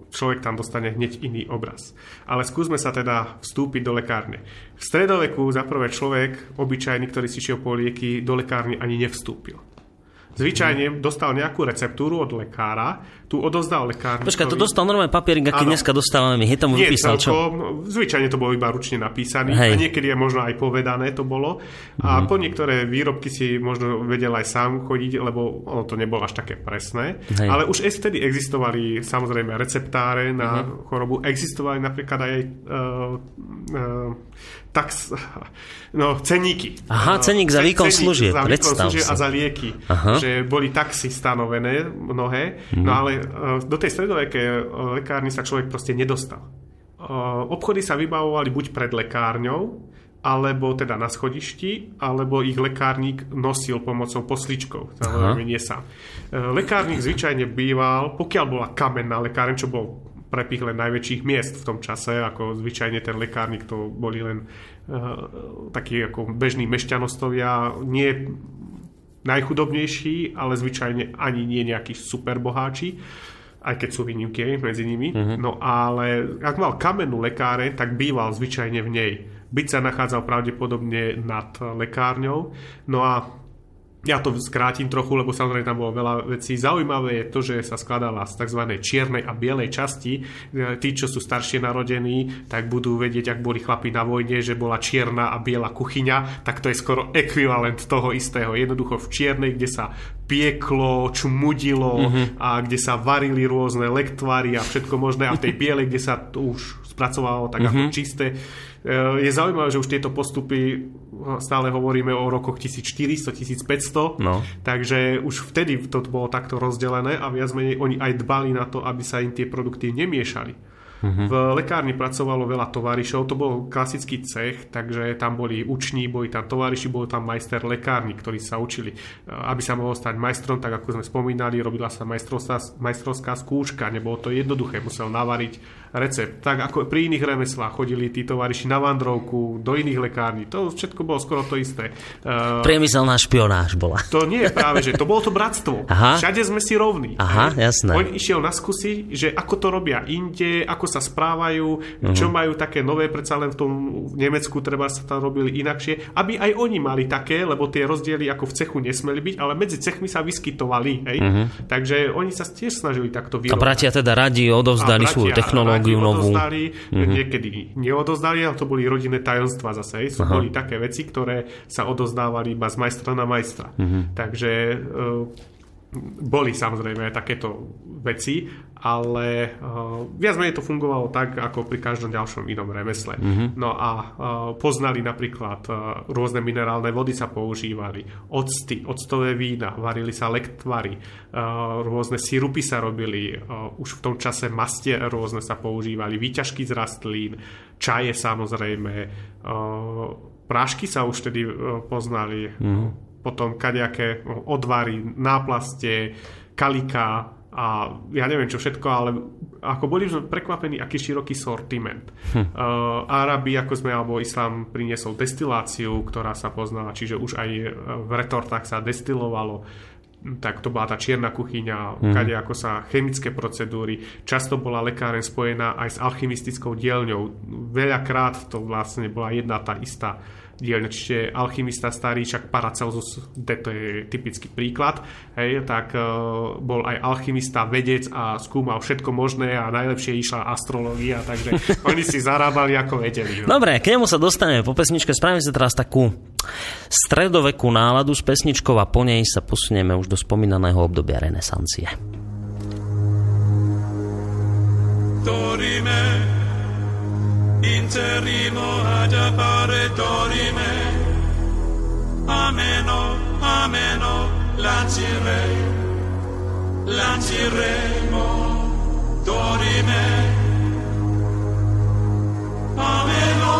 človek tam dostane hneď iný obraz. Ale skúsme sa teda vstúpiť do lekárne. V stredoveku za prvé človek, obyčajný, ktorý si šiel po lieky, do lekárny ani nevstúpil. Zvyčajne dostal nejakú receptúru od lekára, tu odozdal lekár. Počkaj, to dostal normálne papierik, aký ano. dneska dostávame my. Hej, tam vypísal čo? Zvyčajne to bolo iba ručne napísané. Hej. A niekedy je možno aj povedané to bolo. A uh-huh. po niektoré výrobky si možno vedel aj sám chodiť, lebo ono to nebolo až také presné. Hej. Ale už vtedy existovali samozrejme receptáre na uh-huh. chorobu. Existovali napríklad aj uh, uh, tax, no, ceníky. Aha, ceník za výkon služieb. Za výkon služieb a za lieky. Aha. Že boli taxy stanovené mnohé, mm. no ale uh, do tej stredovekej uh, lekárny sa človek proste nedostal. Uh, obchody sa vybavovali buď pred lekárňou, alebo teda na schodišti, alebo ich lekárnik nosil pomocou posličkov. Samozrejme nie sám. Lekárnik zvyčajne býval, pokiaľ bola kamenná lekáreň, čo bol prepich len najväčších miest v tom čase, ako zvyčajne ten lekárnik to boli len uh, takí ako bežní mešťanostovia, nie najchudobnejší, ale zvyčajne ani nie nejakí superboháči, aj keď sú výnimky medzi nimi. Uh-huh. No ale ak mal kamennú lekáre, tak býval zvyčajne v nej. Byť sa nachádzal pravdepodobne nad lekárňou. No a ja to skrátim trochu, lebo samozrejme tam bolo veľa vecí. Zaujímavé je to, že sa skladala z tzv. čiernej a bielej časti. E, tí, čo sú staršie narodení, tak budú vedieť, ak boli chlapi na vojne, že bola čierna a biela kuchyňa, tak to je skoro ekvivalent toho istého. Jednoducho v čiernej, kde sa pieklo, čmudilo uh-huh. a kde sa varili rôzne lektvary a všetko možné a v tej bielej, kde sa to už spracovalo tak uh-huh. ako čisté Eh, je zaujímavé, že už tieto postupy eh, stále hovoríme o rokoch 1400-1500, no. takže už vtedy to bolo takto rozdelené a viac menej oni aj dbali na to, aby sa im tie produkty nemiešali. Uh-huh. V lekárni pracovalo veľa tovarišov, to bol klasický cech, takže tam boli uční, boli tam tovariši, bol tam majster lekárny, ktorí sa učili. Aby sa mohol stať majstrom, tak ako sme spomínali, robila sa majstrovská, majstrovská skúška, nebolo to jednoduché, musel navariť recept. Tak ako pri iných remeslách chodili tí tovariši na vandrovku, do iných lekární, to všetko bolo skoro to isté. Uh, Priemyselná špionáž bola. To nie je práve, že to bolo to bratstvo. Aha. Všade sme si rovní. Aha, jasné. On išiel na skúsi, že ako to robia inde, ako sa správajú, uh-huh. čo majú také nové, predsa len v tom v Nemecku treba sa tam robili inakšie, aby aj oni mali také, lebo tie rozdiely ako v cechu nesmeli byť, ale medzi cechmi sa vyskytovali. Hej? Uh-huh. Takže oni sa tiež snažili takto vyrovnať. A bratia teda radi odovzdali svoju technológiu novú. Odovzdali, uh-huh. niekedy neodozdali, ale to boli rodinné tajomstva zase. Sú uh-huh. boli také veci, ktoré sa odozdávali iba z majstra na majstra. Uh-huh. Takže uh, boli samozrejme takéto veci, ale uh, viac menej to fungovalo tak, ako pri každom ďalšom inom remesle. Mm-hmm. No a uh, poznali napríklad uh, rôzne minerálne vody sa používali, octy, octové vína, varili sa lektvary, uh, rôzne sirupy sa robili, uh, už v tom čase mastie rôzne sa používali, výťažky z rastlín, čaje samozrejme, uh, prášky sa už tedy uh, poznali, mm-hmm potom kadejaké odvary, náplaste, kalika a ja neviem čo všetko, ale ako boli sme prekvapení, aký široký sortiment. Hm. Uh, Arabi, ako sme, alebo Islám priniesol destiláciu, ktorá sa poznala, čiže už aj v retortách sa destilovalo tak to bola tá čierna kuchyňa, mm. kade ako sa chemické procedúry. Často bola lekáren spojená aj s alchymistickou dielňou. Veľakrát to vlastne bola jedna tá istá dielne, čiže alchymista starý, však Paracelsus, to je typický príklad, hej, tak uh, bol aj alchymista, vedec a skúmal všetko možné a najlepšie išla astrológia, takže oni si zarábali ako vedeli. No. Dobre, k nemu sa dostaneme po pesničke, spravíme sa teraz takú stredovekú náladu s pesničkou a po nej sa posunieme už do spomínaného obdobia renesancie. Dorime interrimo ad appare dorime ameno, ameno, lancirei, lanciremo, dorime, ameno,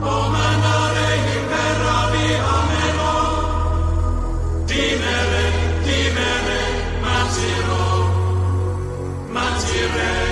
o manare imperavi, ameno, dimere, dimere, manziro, manziremo,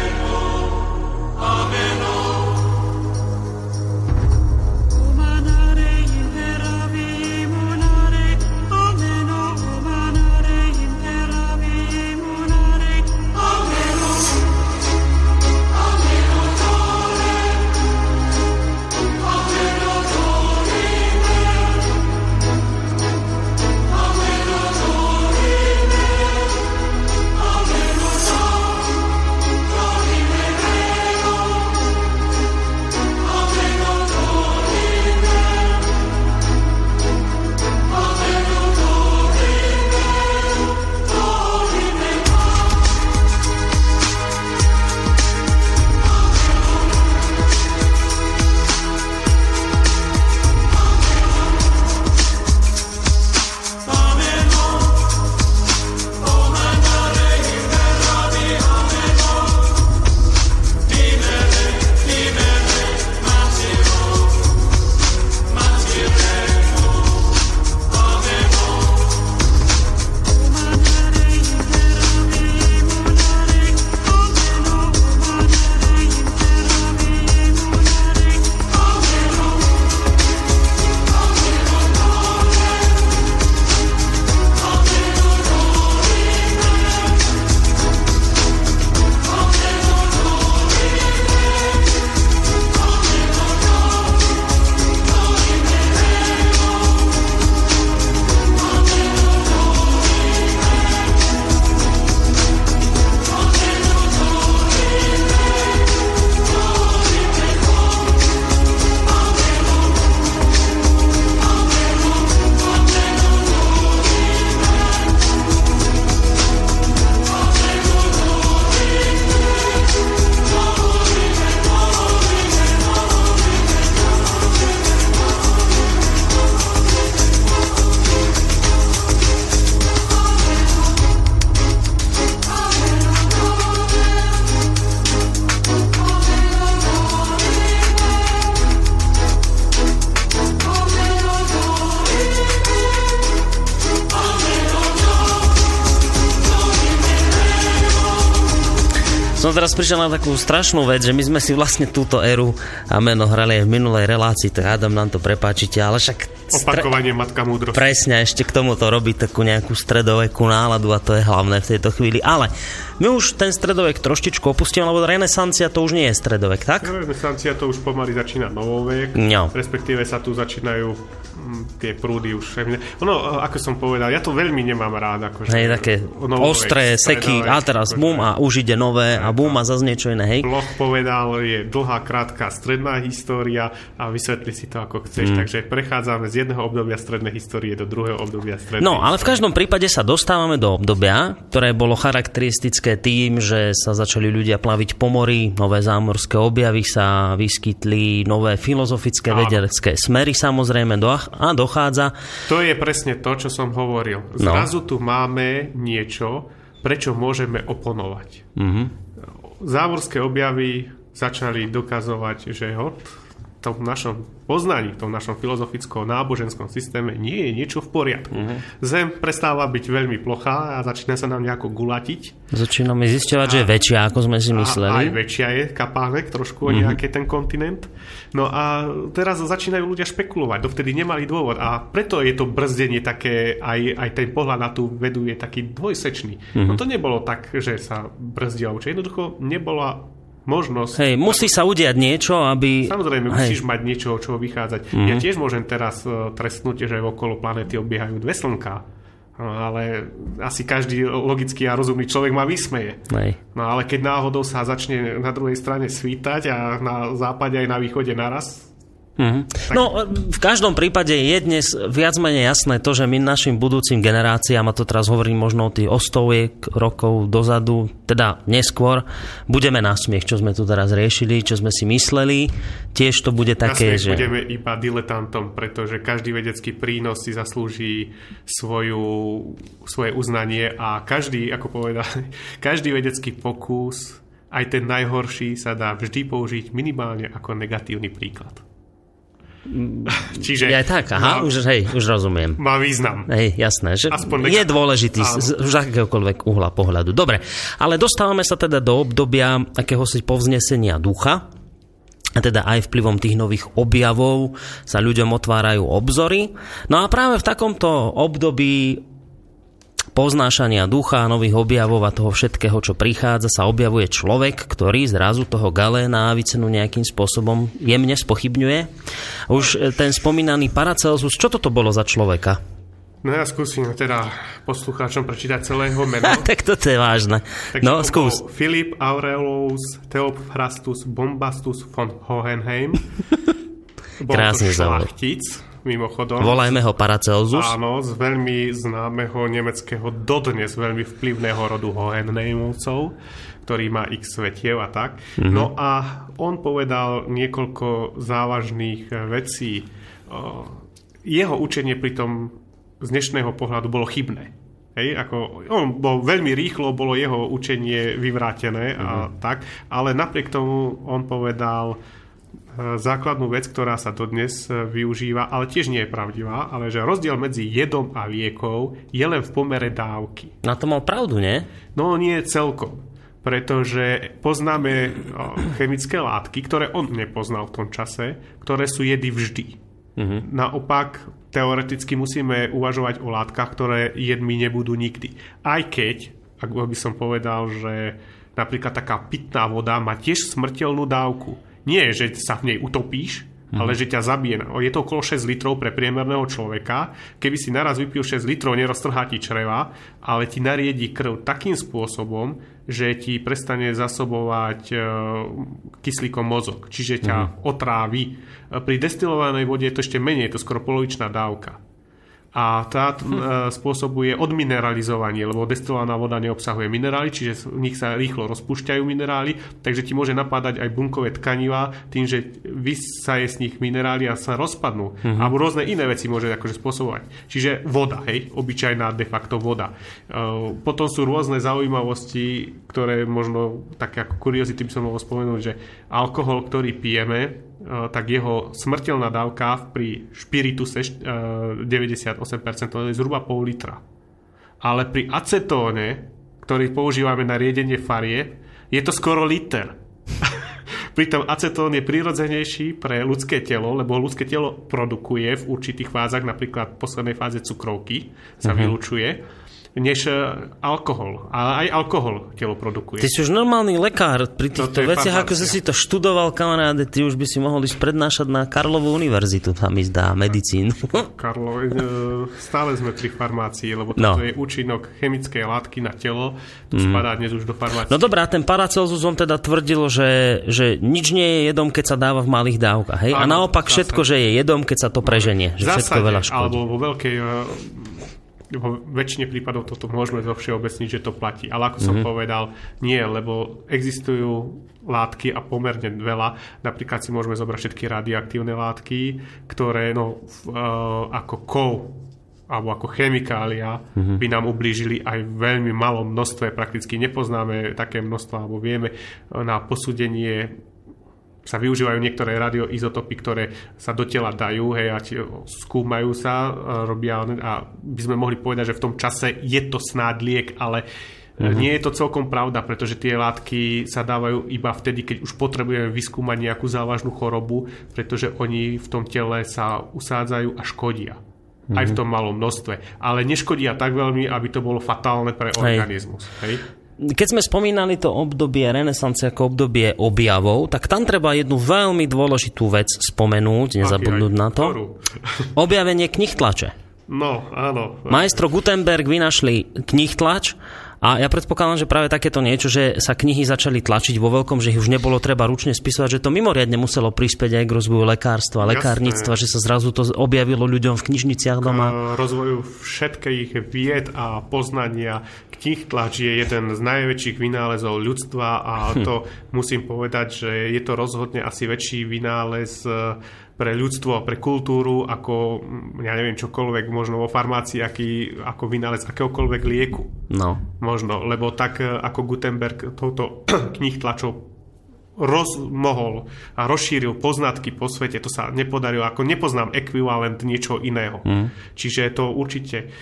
teraz prišiel na takú strašnú vec, že my sme si vlastne túto éru a meno hrali aj v minulej relácii, tak Adam nám to prepáčite, ale však... stre- Opakovanie matka múdrosti. Presne, ešte k tomuto robí takú nejakú stredovekú náladu a to je hlavné v tejto chvíli. Ale my už ten stredovek troštičku opustíme, lebo renesancia to už nie je stredovek, tak? Renesancia to už pomaly začína novovek, No. respektíve sa tu začínajú tie prúdy už. Ono, ako som povedal, ja to veľmi nemám rád. Akože Hej, také novovek, ostré seky a teraz akože- bum a už ide nové a bum a zase niečo iné, hej? Bloch povedal, je dlhá, krátka stredná história a vysvetli si to ako chceš. Mm. Takže prechádzame z jedného obdobia strednej histórie do druhého obdobia strednej No, ale v každom prípade sa dostávame do obdobia, ktoré bolo charakteristické tým, že sa začali ľudia plaviť po mori, nové zámorské objavy sa vyskytli, nové filozofické Áno. vedecké smery samozrejme do, a dochádza. To je presne to, čo som hovoril. No. Zrazu tu máme niečo, prečo môžeme oponovať. Mhm. Závorské objavy začali dokazovať, že hod, tom našom poznaní, v tom našom filozofickom náboženskom systéme nie je niečo v poriadku. Mhm. Zem prestáva byť veľmi plochá a začína sa nám nejako gulatiť. Začíname zisťovať, že je väčšia, ako sme si A aj mysleli. väčšia je kapánek trošku o Mhm. nejaký ten kontinent. No a teraz začínajú ľudia špekulovať. Dovtedy nemali dôvod a preto je to brzdenie také, aj, aj ten pohľad na tú vedu je taký dvojsečný. Mhm. No to nebolo tak, že sa brzdilo. Čiže jednoducho nebola možnosť Hej, musí sa udiať niečo, aby... Samozrejme, Hej. musíš mať niečo, od čoho vychádzať. Mhm. Ja tiež môžem teraz uh, trestnúť, že okolo planéty obiehajú dve slnka. No, ale asi každý logický a rozumný človek ma vysmeje. Hej. No ale keď náhodou sa začne na druhej strane svítať a na západe aj na východe naraz, Mm-hmm. No, v každom prípade je dnes viac menej jasné to, že my našim budúcim generáciám, a to teraz hovorím možno o tých ostoviek rokov dozadu, teda neskôr, budeme na smiech, čo sme tu teraz riešili, čo sme si mysleli. Tiež to bude také, že... budeme iba diletantom, pretože každý vedecký prínos si zaslúži svoju, svoje uznanie a každý, ako povedali, každý vedecký pokus, aj ten najhorší, sa dá vždy použiť minimálne ako negatívny príklad. Čiže... Ja tak, aha, má, už, hej, už rozumiem. Má význam. Hej, jasné, že Aspoň je dôležitý z, z akéhokoľvek uhla pohľadu. Dobre, ale dostávame sa teda do obdobia akéhosi povznesenia ducha, a teda aj vplyvom tých nových objavov sa ľuďom otvárajú obzory. No a práve v takomto období poznášania ducha, nových objavov a toho všetkého, čo prichádza, sa objavuje človek, ktorý zrazu toho Galéna a Avicenu nejakým spôsobom jemne spochybňuje. Už e, ten spomínaný Paracelsus, čo toto bolo za človeka? No ja skúsim teda poslucháčom prečítať celého mena. tak toto je vážne. Takže no, skús. Filip Aurelus Theophrastus Bombastus von Hohenheim. Krásne šlachtic mimochodom. Volajme ho Paracelsus. Áno, z veľmi známeho nemeckého, dodnes veľmi vplyvného rodu Hohenneimovcov, ktorý má x svetiev a tak. Mm-hmm. No a on povedal niekoľko závažných vecí. Jeho učenie pritom z dnešného pohľadu bolo chybné. Hej, ako, on bol veľmi rýchlo, bolo jeho učenie vyvrátené a mm-hmm. tak, ale napriek tomu on povedal, základnú vec, ktorá sa dodnes e, využíva, ale tiež nie je pravdivá, ale že rozdiel medzi jedom a liekou je len v pomere dávky. Na to mal pravdu, nie? No nie celkom pretože poznáme chemické látky, ktoré on nepoznal v tom čase, ktoré sú jedy vždy. Uh-huh. Naopak, teoreticky musíme uvažovať o látkach, ktoré jedmi nebudú nikdy. Aj keď, ak by som povedal, že napríklad taká pitná voda má tiež smrteľnú dávku nie, že sa v nej utopíš, mm. ale že ťa zabije. Je to okolo 6 litrov pre priemerného človeka. Keby si naraz vypil 6 litrov, neroztrhá ti čreva, ale ti nariedi krv takým spôsobom, že ti prestane zasobovať e, kyslíkom mozog, čiže ťa mm. otrávi. Pri destilovanej vode je to ešte menej, je to skoro polovičná dávka a tá hm. spôsobuje odmineralizovanie, lebo destilovaná voda neobsahuje minerály, čiže v nich sa rýchlo rozpúšťajú minerály, takže ti môže napadať aj bunkové tkaniva tým, že vysaje z nich minerály a sa rozpadnú. Mm-hmm. Alebo rôzne iné veci môže akože spôsobovať. Čiže voda, hej, obyčajná de facto voda. Uh, potom sú rôzne zaujímavosti, ktoré možno také ako kuriozity by som mohol spomenúť, že alkohol, ktorý pijeme, tak jeho smrteľná dávka pri špirituse 98% eh, je zhruba pol litra. Ale pri acetóne, ktorý používame na riedenie farie, je to skoro liter. Pritom acetón je prirodzenejší pre ľudské telo, lebo ľudské telo produkuje v určitých fázach, napríklad v poslednej fáze cukrovky sa mm-hmm. vylučuje než e, alkohol. Ale aj alkohol telo produkuje. Ty si už normálny lekár pri týchto veciach, ako si to študoval, kamaráde, ty už by si mohol ísť prednášať na Karlovú univerzitu, tam mi zdá, medicínu. Karlo, e, stále sme pri farmácii, lebo no. toto je účinok chemickej látky na telo, to mm. spadá dnes už do farmácie. No dobrá, ten Paracelsus on teda tvrdil, že, že nič nie je jedom, keď sa dáva v malých dávkach, hej? Áno, A naopak všetko, že je jedom, keď sa to preženie, že všetko veľa škodí. alebo vo veľkej e, vo väčšine prípadov toto môžeme zo všeobecniť, že to platí. Ale ako som mm-hmm. povedal, nie, lebo existujú látky a pomerne veľa. Napríklad si môžeme zobrať všetky radioaktívne látky, ktoré no, uh, ako kov alebo ako chemikália mm-hmm. by nám ublížili aj v veľmi malom množstve. Prakticky nepoznáme také množstvo, alebo vieme na posúdenie sa využívajú niektoré radioizotopy, ktoré sa do tela dajú hej, a skúmajú sa, robia a by sme mohli povedať, že v tom čase je to snáď liek, ale mm-hmm. nie je to celkom pravda, pretože tie látky sa dávajú iba vtedy, keď už potrebujeme vyskúmať nejakú závažnú chorobu, pretože oni v tom tele sa usádzajú a škodia. Mm-hmm. Aj v mhm. tom malom množstve. Ale neškodia tak veľmi, aby to bolo fatálne pre organizmus. Hej. Hej? Keď sme spomínali to obdobie renesancie ako obdobie objavov, tak tam treba jednu veľmi dôležitú vec spomenúť, nezabudnúť na to. Objavenie knih tlače. No, áno. Majstro Gutenberg vynašli knih tlač A ja predpokladám, že práve takéto niečo, že sa knihy začali tlačiť vo veľkom, že ich už nebolo treba ručne spisovať, že to mimoriadne muselo prispieť aj k rozvoju lekárstva, Jasné. lekárnictva, že sa zrazu to objavilo ľuďom v knižniciach doma. K rozvoju všetkých vied a poznania. Knih tlač je jeden z najväčších vynálezov ľudstva a Hm. to musím povedať, že je to rozhodne asi väčší vynález pre ľudstvo, pre kultúru, ako, mm, ja neviem, čokoľvek, možno vo farmácii, aký, ako vynález akéhokoľvek lieku. No. Možno, lebo tak e, ako Gutenberg touto knih tlačov rozmohol a rozšíril poznatky po svete, to sa nepodarilo, ako nepoznám ekvivalent niečo iného. Mm. Čiže to určite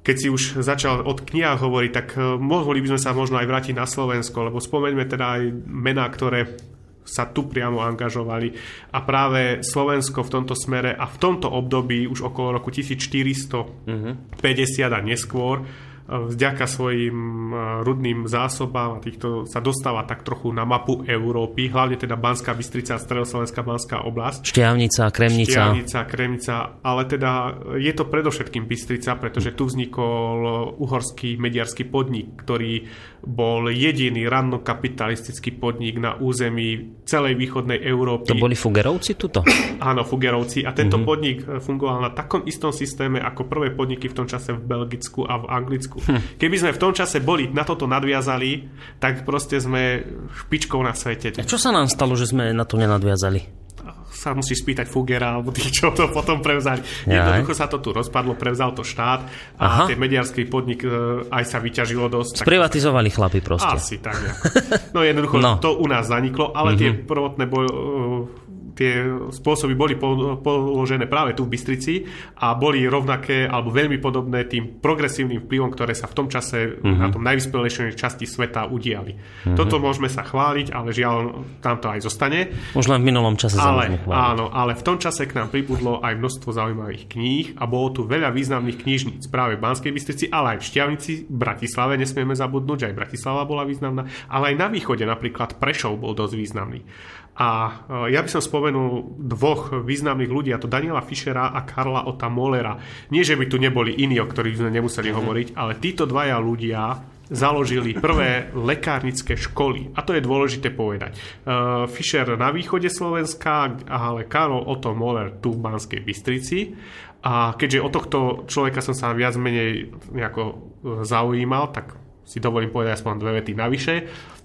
keď si už začal od kniha hovoriť, tak e, mohli by sme sa možno aj vrátiť na Slovensko, lebo spomeňme teda aj mená, ktoré sa tu priamo angažovali a práve Slovensko v tomto smere a v tomto období už okolo roku 1450 a neskôr vďaka svojim rudným zásobám a týchto sa dostáva tak trochu na mapu Európy, hlavne teda Banská Bystrica Stredoslovenská Banská oblasť. Šťavnica, Kremnica. Šťavnica, Kremnica, ale teda je to predovšetkým Bystrica, pretože tu vznikol uhorský mediarský podnik, ktorý bol jediný rannokapitalistický podnik na území celej východnej Európy. To boli Fugerovci tuto? Áno, Fugerovci. A tento mm-hmm. podnik fungoval na takom istom systéme ako prvé podniky v tom čase v Belgicku a v Anglicku. Hm. Keby sme v tom čase boli, na toto nadviazali, tak proste sme špičkou na svete. A čo sa nám stalo, že sme na to nenadviazali? Sa musíš spýtať Fugera alebo tých, čo to potom prevzali. Ja, Jednoducho sa to tu rozpadlo, prevzal to štát a Aha. ten mediarský podnik e, aj sa vyťažilo dosť. Sprivatizovali tak, chlapi proste. Asi tak nejako. No jednoducho no. to u nás zaniklo, ale mm-hmm. tie prvotné boj, tie spôsoby boli položené práve tu v Bystrici a boli rovnaké alebo veľmi podobné tým progresívnym vplyvom, ktoré sa v tom čase uh-huh. na tom najvyspelejšej časti sveta udiali. Uh-huh. Toto môžeme sa chváliť, ale žiaľ, tam to aj zostane. Možno v minulom čase ale, Áno, ale v tom čase k nám pribudlo aj množstvo zaujímavých kníh a bolo tu veľa významných knižníc práve v Banskej Bystrici, ale aj v Šťavnici, v Bratislave, nesmieme zabudnúť, že aj Bratislava bola významná, ale aj na východe napríklad Prešov bol dosť významný. A ja by som spomenul dvoch významných ľudí, a to Daniela Fischera a Karla Ota Mollera. Nie, že by tu neboli iní, o ktorých sme nemuseli mm-hmm. hovoriť, ale títo dvaja ľudia založili prvé lekárnické školy. A to je dôležité povedať. Uh, Fischer na východe Slovenska, ale Karol Otto Moller tu v Banskej Bystrici. A keďže o tohto človeka som sa viac menej nejako zaujímal, tak si dovolím povedať aspoň dve vety navyše.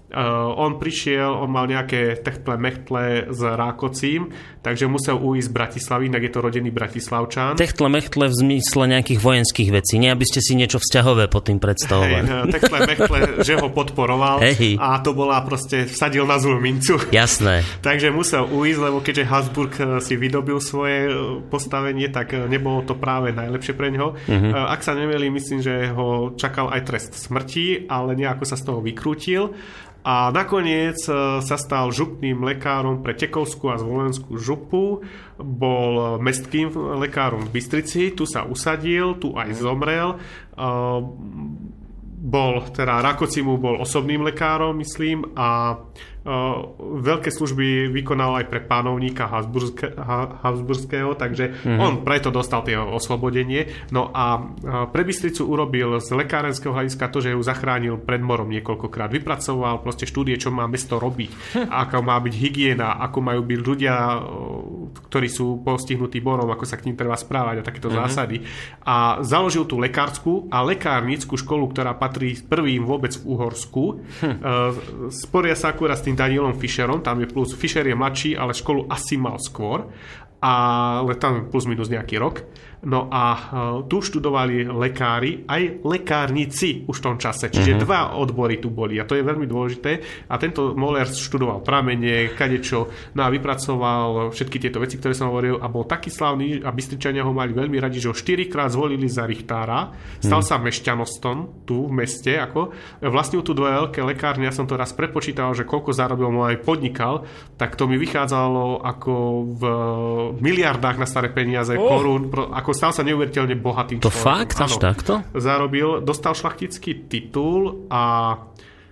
Uh, on prišiel, on mal nejaké techtle mechtle s Rákocím, takže musel uísť z Bratislavy, inak je to rodený Bratislavčan. Techtle mechtle v zmysle nejakých vojenských vecí, nie aby ste si niečo vzťahové pod tým predstavovali. Hey, techtle mechtle, že ho podporoval hey. a to bola proste, vsadil na zlú mincu. Jasné. takže musel uísť, lebo keďže Habsburg si vydobil svoje postavenie, tak nebolo to práve najlepšie pre neho. Uh-huh. Ak sa nemeli, myslím, že ho čakal aj trest smrti, ale nejako sa z toho vykrútil a nakoniec sa stal župným lekárom pre Tekovskú a Zvolenskú župu, bol mestským lekárom v Bystrici, tu sa usadil, tu aj zomrel. Bol, teda Rakocimu bol osobným lekárom, myslím, a veľké služby vykonal aj pre pánovníka Habsburské, Habsburského, takže mm-hmm. on preto dostal tie oslobodenie. No a pre Bystricu urobil z lekárenského hľadiska to, že ju zachránil pred morom niekoľkokrát. Vypracoval proste štúdie, čo má mesto robiť, ako má byť hygiena, ako majú byť ľudia, ktorí sú postihnutí morom, ako sa k ním treba správať a takéto mm-hmm. zásady. A založil tú lekárskú a lekárnickú školu, ktorá patrí prvým vôbec v Uhorsku. Hm. Sporia sa akurát s tým Danielom Fischerom, tam je plus, Fischer je mladší, ale školu asi mal skôr, ale tam plus minus nejaký rok. No a uh, tu študovali lekári, aj lekárnici už v tom čase. Čiže uh-huh. dva odbory tu boli a to je veľmi dôležité. A tento Moller študoval pramene, kadečo, no a vypracoval všetky tieto veci, ktoré som hovoril a bol taký slavný a Bystričania ho mali veľmi radi, že ho štyrikrát zvolili za Richtára. Stal uh-huh. sa mešťanostom tu v meste. Ako. Vlastnil tu dve veľké lekárne, ja som to raz prepočítal, že koľko zarobil, mu aj podnikal, tak to mi vychádzalo ako v miliardách na staré peniaze, oh. korún, ako stal sa neuveriteľne bohatým To človekom. fakt? Až takto? Zarobil, dostal šlachtický titul a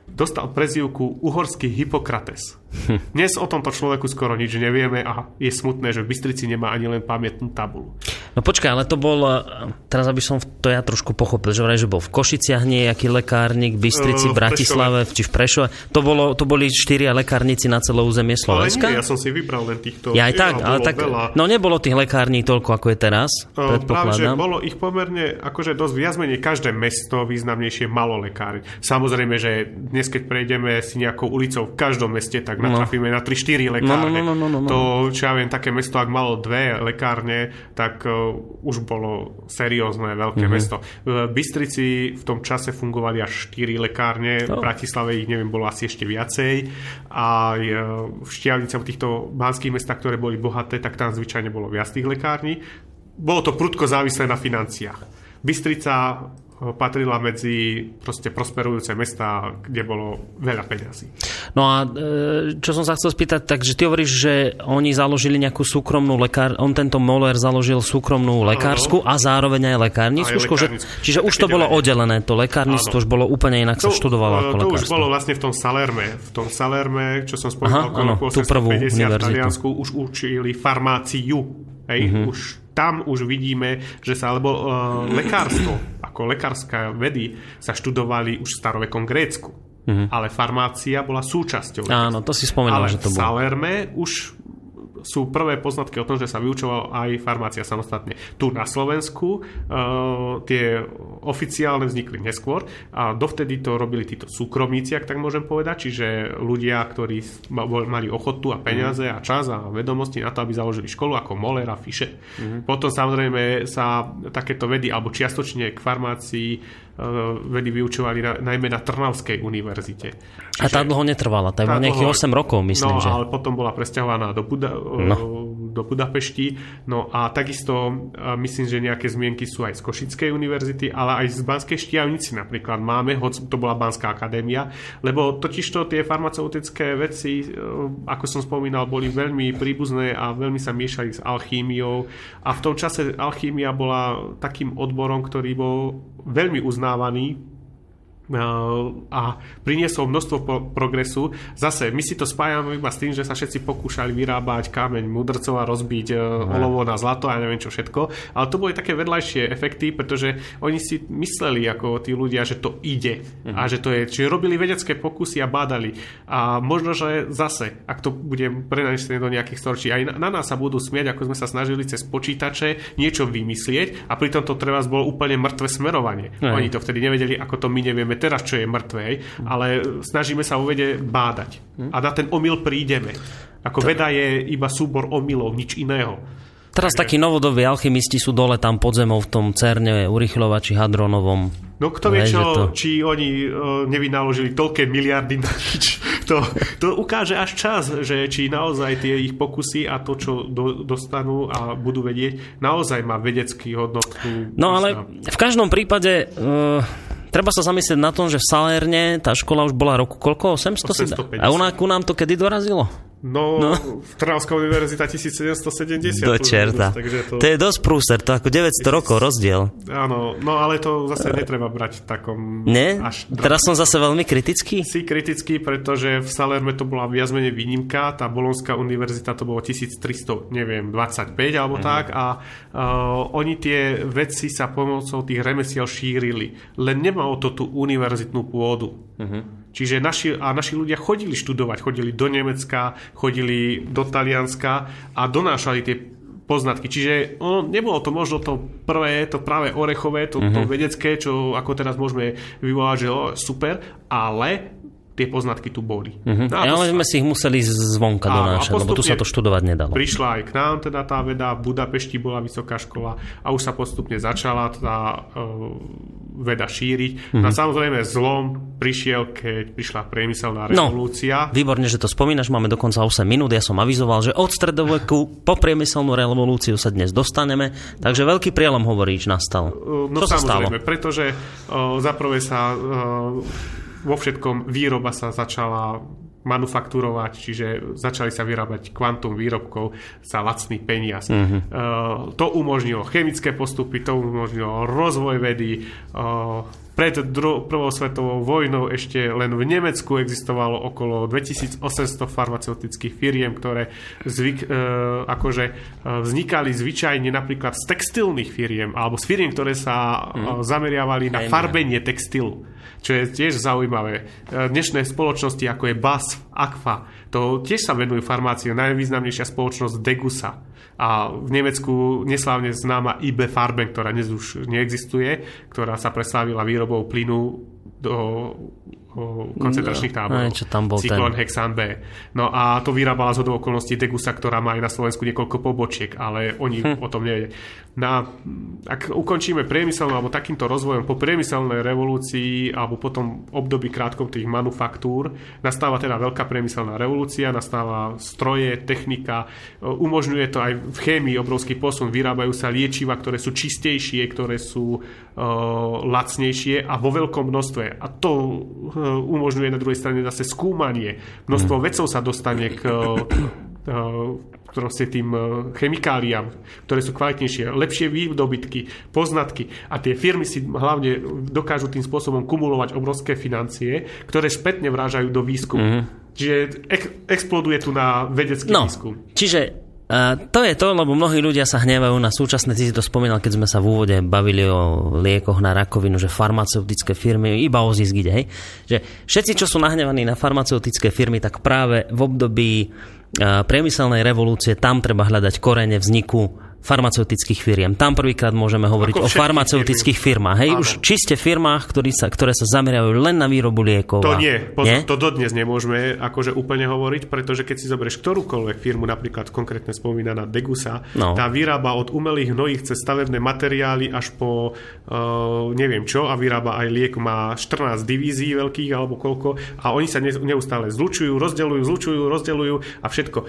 dostal prezývku Uhorský Hippokrates. Hm. Dnes o tomto človeku skoro nič nevieme a je smutné, že v Bystrici nemá ani len pamätnú tabulu. No počkaj, ale to bol, eh, teraz aby som to ja trošku pochopil, že vraj, že bol v Košiciach nejaký lekárnik, v Bystrici, Eh, v v Bratislave, či v Prešove. To, bolo, to boli štyria lekárnici na celé územie Ale Slovenska? nie, ja som si vybral len týchto. Ja aj tak, Ja, ale tak, veľa. no nebolo tých lekární toľko, ako je teraz, O, Práve, že bolo ich pomerne, akože dosť viac menej každé mesto významnejšie malo lekárň. Samozrejme, že dnes, keď prejdeme si nejakou ulicou v každom meste, tak natrafíme na 3-4 lekárne. No, no, no, no, no, no. To, čo ja viem, také mesto, ak malo dve lekárne, tak uh, už bolo seriózne veľké Mhm. mesto. V Bystrici v tom čase fungovali až 4 lekárne, v No. Bratislave ich, neviem, bolo asi ešte viacej. A e, v Štiavnice, v týchto banských mestách, ktoré boli bohaté, tak tam zvyčajne bolo viac tých lekární. Bolo to prudko závislé na financiách. Bystrica patrila medzi proste prosperujúce mesta, kde bolo veľa peňazí. No a e, čo som sa chcel spýtať, takže ty hovoríš, že oni založili nejakú súkromnú lekár, on tento Moller založil súkromnú lekárskú a zároveň aj školu, že, čiže už to bolo oddelené, to lekárnictvo už bolo úplne inak sa študovalo ako to už bolo vlastne v tom Salerme. V tom Salerme, čo som spomínal, Aha, okolo tú prvú 850 v. Taliansku, už učili farmáciu. Hej, Mhm. už tam už vidíme, že sa, alebo uh, lekárstvo, ako lekárska vedy, sa študovali už v starovekom Grécku. Ale farmácia bola súčasťou. Áno, to si spomínal, Ale že to v bolo. Salerme už sú prvé poznatky o tom, že sa vyučovala aj farmácia samostatne. Tu na Slovensku uh, tie oficiálne vznikli neskôr a dovtedy to robili títo súkromníci, ak tak môžem povedať, čiže ľudia, ktorí mali ochotu a peniaze a čas a vedomosti na to, aby založili školu ako Moller a Fischer. Potom samozrejme sa takéto vedy, alebo čiastočne k farmácii vedy vyučovali na, najmä na Trnavskej univerzite. A tá dlho netrvala, tá iba nejakých dlho- 8 rokov, myslím, no, že. ale potom bola presťahovaná do, Buda, No. do Budapešti. No a takisto a myslím, že nejaké zmienky sú aj z Košickej univerzity, ale aj z Banskej Štiavnici napríklad máme, hoď to bola Banská akadémia, lebo totižto tie farmaceutické veci, e, ako som spomínal, boli veľmi príbuzné a veľmi sa miešali s alchímiou a v tom čase alchímia bola takým odborom, ktorý bol veľmi uznávaný a priniesol množstvo progresu. Zase, my si to spájame iba s tým, že sa všetci pokúšali vyrábať kameň mudrcov a rozbiť e, olovo na zlato a neviem čo všetko. Ale to boli také vedľajšie efekty, pretože oni si mysleli ako tí ľudia, že to ide a že to je. Čiže robili vedecké pokusy a bádali. A možno, že zase, ak to bude prenanesené do nejakých storočí, aj na, na nás sa budú smieť, ako sme sa snažili cez počítače niečo vymyslieť a pritom to treba bolo úplne mŕtve smerovanie. Hej. Oni to vtedy nevedeli, ako to my nevieme teraz, čo je mŕtve, hej, ale snažíme sa vo vede bádať. A na ten omyl prídeme. Ako veda je iba súbor omylov, nič iného. Teraz takí novodobí alchymisti sú dole tam pod zemou v tom cerne urychľovači hadronovom. No kto vie, čo, to- či oni uh, nevynaložili toľké miliardy na nič. To, to ukáže až čas, že či naozaj tie ich pokusy a to, čo do, dostanú a budú vedieť, naozaj má vedecký hodnotu. No ale v každom prípade uh, treba sa zamyslieť na tom, že v Salerne tá škola už bola roku koľko? 800? si dá? 850. A u nám to kedy dorazilo? No, No. Trnavská univerzita 1770. Do čerta. Takže to, To je dosť prúser, to ako 900 rokov rozdiel. Áno, no ale to zase netreba brať v takom... Nie? Až Teraz som zase veľmi kritický. si kritický, pretože v Salerme to bola viac menej výnimka, tá Bolonská univerzita to bolo 1300, neviem, 25 alebo Mhm. tak a uh, oni tie veci sa pomocou tých remesiel šírili. Len nemalo to tú univerzitnú pôdu. Mhm. Čiže naši, a naši ľudia chodili študovať, chodili do Nemecka, chodili do Talianska a donášali tie poznatky. Čiže ono, nebolo to možno to prvé, to práve orechové, to, to vedecké, čo ako teraz môžeme vyvolať, že o, super, ale tie poznatky tu boli. Mhm. No to Ale sme si ich museli zvonka donášať, lebo tu sa to študovať nedalo. Prišla aj k nám teda tá veda, v Budapešti bola vysoká škola a už sa postupne začala tá uh, veda šíriť. Mhm. No a samozrejme zlom prišiel, keď prišla priemyselná No. revolúcia. Výborne, že to spomínaš, máme dokonca 8 minút. Ja som avizoval, že od stredoveku po priemyselnú revolúciu sa dnes dostaneme, takže veľký prielom hovoríš nastal. Uh, Čo No sa stalo? samozrejme, pretože uh, zaprvé sa uh, vo všetkom výroba sa začala manufakturovať, čiže začali sa vyrábať kvantum výrobkov za lacný peniaz. Mhm. Uh, to umožnilo chemické postupy, to umožnilo rozvoj vedy, uh, pred dru- prvou svetovou vojnou ešte len v Nemecku existovalo okolo 2800 farmaceutických firiem, ktoré zvyk, e, akože e, vznikali zvyčajne napríklad z textilných firiem alebo z firiem, ktoré sa mm. zameriavali na farbenie textilu čo je tiež zaujímavé. E, Dnešné spoločnosti, ako je BASF, Aqua, to tiež sa venujú farmáciu. Najvýznamnejšia spoločnosť Degusa. A v Nemecku neslávne známa IB Farben, ktorá dnes už neexistuje, ktorá sa preslávila výrobou plynu do koncentračných No, táborov. aj čo tam bol Cyklon ten. Hexan B. No a to vyrábala z hodou okolností Degusa, ktorá má aj na Slovensku niekoľko pobočiek, ale oni hm. o tom nevie. Na, ak ukončíme priemyselnú alebo takýmto rozvojom po priemyselnej revolúcii alebo potom období krátkom tých manufaktúr, nastáva teda veľká priemyselná revolúcia, nastáva stroje, technika, umožňuje to aj v chémii obrovský posun, vyrábajú sa liečiva, ktoré sú čistejšie, ktoré sú uh, lacnejšie a vo veľkom množstve. A to uh, umožňuje na druhej strane zase skúmanie. Množstvo vedcov sa dostane k proste tým uh, chemikáliám, ktoré sú kvalitnejšie, lepšie výdobytky, poznatky a tie firmy si hlavne dokážu tým spôsobom kumulovať obrovské financie, ktoré spätne vrážajú do výskumu. Mm-hmm. Čiže ek- exploduje tu na vedecký No, výskum. čiže to je to, lebo mnohí ľudia sa hnevajú na súčasné, ty si to spomínal, keď sme sa v úvode bavili o liekoch na rakovinu, že farmaceutické firmy, iba o zisk ide? Že všetci, čo sú nahnevaní na farmaceutické firmy, tak práve v období priemyselnej revolúcie tam treba hľadať korene vzniku farmaceutických firiem. Tam prvýkrát môžeme hovoriť Ako o farmaceutických firmách. Hej, Áno. už čiste firmách, ktorý sa, ktoré sa zameriavajú len na výrobu liekov. To nie, pozor, to dodnes nemôžeme akože úplne hovoriť, pretože keď si zoberieš ktorúkoľvek firmu, napríklad konkrétne spomínaná Degusa, No. tá vyrába od umelých hnojív cez stavebné materiály až po uh, neviem čo a vyrába aj liek, má 14 divízií veľkých alebo koľko a oni sa ne, neustále zlučujú, rozdeľujú, zlučujú, rozdeľujú a všetko. Uh,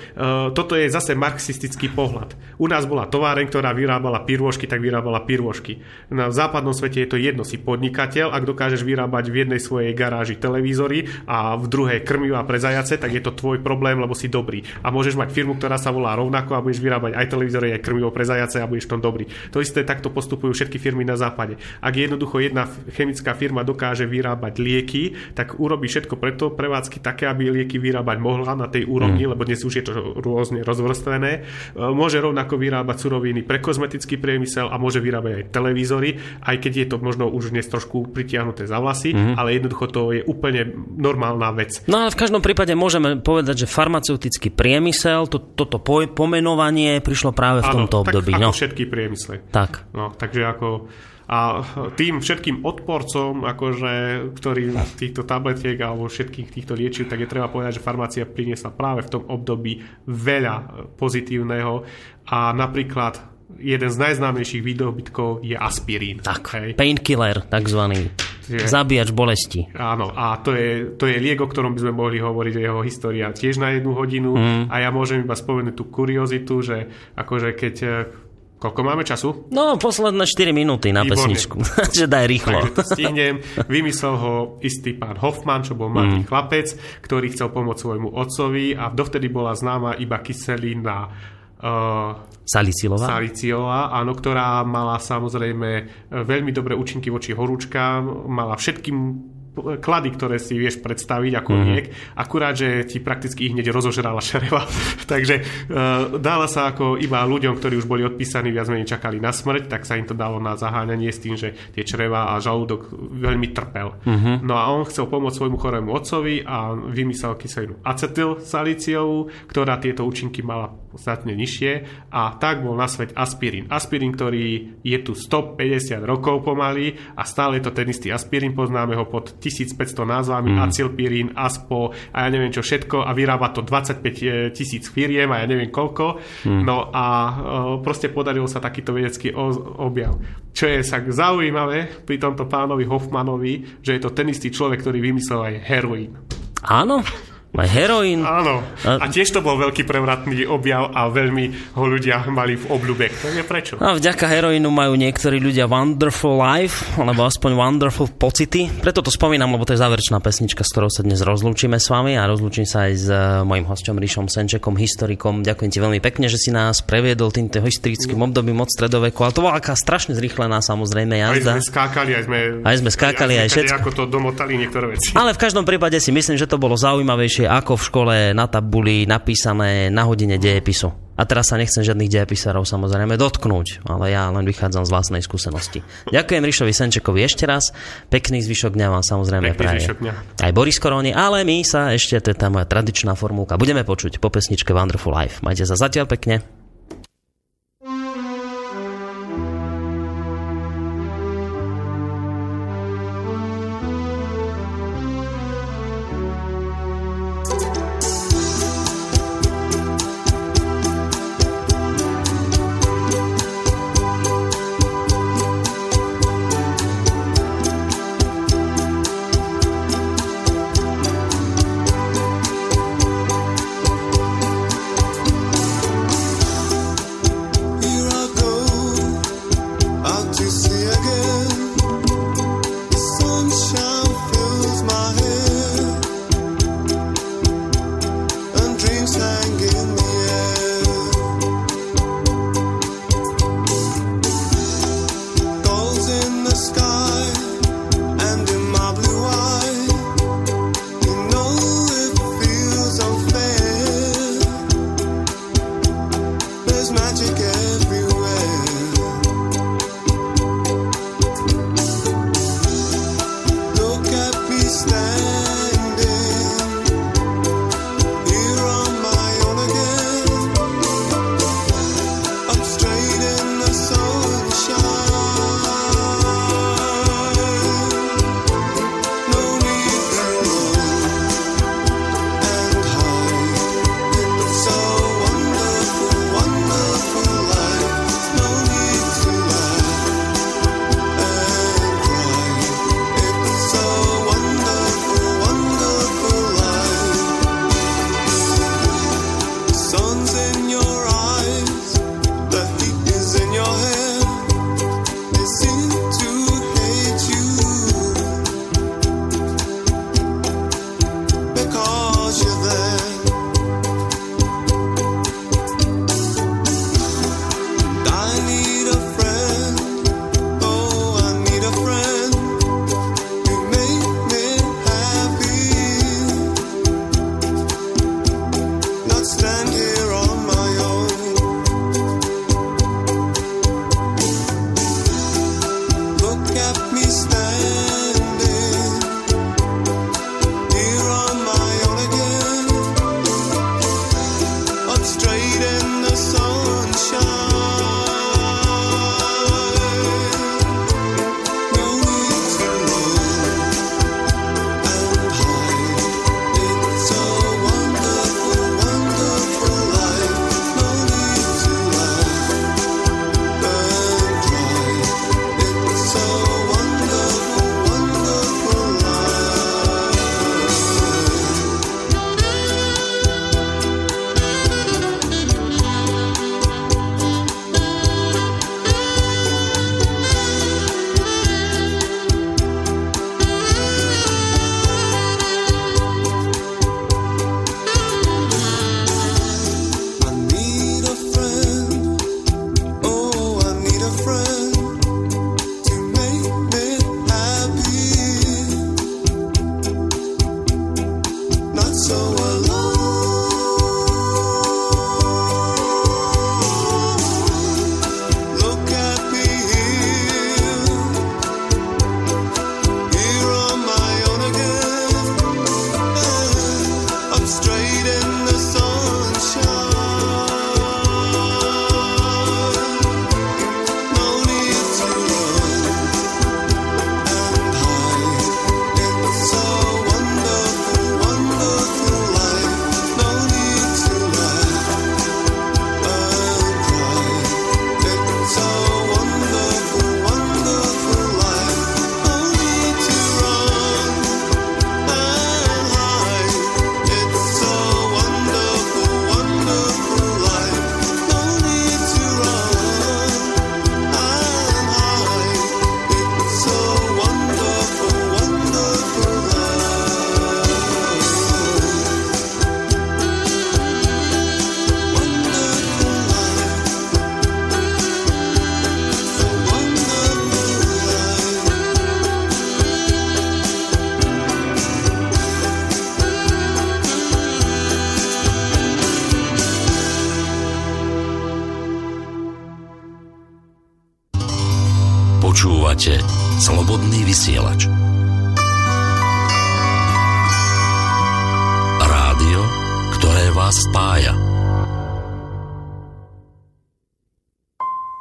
toto je zase marxistický pohľad. U nás bola továreň, ktorá vyrábala pirôžky, tak vyrábala pirôžky. Na západnom svete je to jedno, si podnikateľ, ak dokážeš vyrábať v jednej svojej garáži televízory a v druhej krmivá pre zajace, tak je to tvoj problém, lebo si dobrý. A môžeš mať firmu, ktorá sa volá rovnako a budeš vyrábať aj televízory, aj krmivo pre zajace a budeš v tom dobrý. To isté takto postupujú všetky firmy na západe. Ak jednoducho jedna chemická firma dokáže vyrábať lieky, tak urobí všetko preto prevádzky také, aby lieky vyrábať mohla na tej úrovni, lebo dnes už je to rôzne rozvrstvené. E, Môže rovnako vyrábať suroviny pre kozmetický priemysel a môže vyrábať aj televízory, aj keď je to možno už dnes trošku pritiahnuté za vlasy, ale jednoducho to je úplne normálna vec. No ale v každom prípade môžeme povedať, že farmaceutický priemysel, to, toto po, pomenovanie prišlo práve v tomto období. Tak no. všetky priemysle. Tak. No, takže ako a tým všetkým odporcom, akože, ktorí týchto tabletiek alebo všetkých týchto liečiv, tak je treba povedať, že farmácia priniesla práve v tom období veľa pozitívneho a napríklad jeden z najznámejších výdobytkov je aspirín. Tak, Hej. painkiller, takzvaný. Čiže- Zabíjač bolesti. Áno, a to je, to je liek, o ktorom by sme mohli hovoriť, jeho história tiež na jednu hodinu. Mm. A ja môžem iba spomenúť tú kuriozitu, že akože keď... eh, Koľko máme času? No, posledné 4 minúty na Výborne. pesničku. že daj rýchlo. Takže to stihnem. Vymyslel ho istý pán Hoffman, čo bol mladý mm. chlapec, ktorý chcel pomôcť svojmu otcovi a dovtedy bola známa iba kyselina uh, Salicilová? saliciola, áno, ktorá mala samozrejme e, veľmi dobré účinky voči horúčkám, mala všetkým klady, ktoré si vieš predstaviť ako mm. liek, akurát, že ti prakticky ich hneď rozožrala šereva. Takže uh, dala sa ako iba ľuďom, ktorí už boli odpísaní, viac menej čakali na smrť, tak sa im to dalo na zaháňanie s tým, že tie čreva a žalúdok veľmi trpel. Mm-hmm. No a on chcel pomôcť svojmu chorému otcovi a vymyslel kyselinu acetyl saliciovú, ktorá tieto účinky mala podstatne nižšie a tak bol na svet aspirín. Aspirín, ktorý je tu 150 rokov pomaly a stále je to ten istý aspirín, poznáme ho pod 1500 názvami, mm. acilpirín, aspo a ja neviem čo všetko a vyrába to 25 tisíc firiem a ja neviem koľko. Mm. No a e, proste podaril sa takýto vedecký objav. Čo je sa zaujímavé pri tomto pánovi Hoffmanovi, že je to ten istý človek, ktorý vymyslel aj heroín. Áno? Aj heroín. Áno. A- tiež to bol veľký prevratný objav a veľmi ho ľudia mali v obľúbe. To je prečo. A vďaka heroínu majú niektorí ľudia wonderful life, alebo aspoň wonderful pocity. Preto to spomínam, lebo to je záverečná pesnička, s ktorou sa dnes rozlúčime s vami a rozlúčim sa aj s uh, mojim hostom Ríšom Senčekom, historikom. Ďakujem ti veľmi pekne, že si nás previedol týmto historickým obdobím od stredoveku. Ale to bola aká strašne zrýchlená samozrejme Aj jazda. sme skákali, aj sme... Aj sme skákali, aj sme všetko. Ako to domotali niektoré veci. Ale v každom prípade si myslím, že to bolo zaujímavejšie ako v škole na tabuli napísané na hodine dejepisu. A teraz sa nechcem žiadnych dejepisárov samozrejme dotknúť, ale ja len vychádzam z vlastnej skúsenosti. Ďakujem Ríšovi Senčekovi ešte raz. Pekný zvyšok dňa vám samozrejme Pekný praje. Aj Boris Koroni, ale my sa ešte, to je tá moja tradičná formulka, budeme počuť po pesničke Wonderful Life. Majte sa zatiaľ pekne.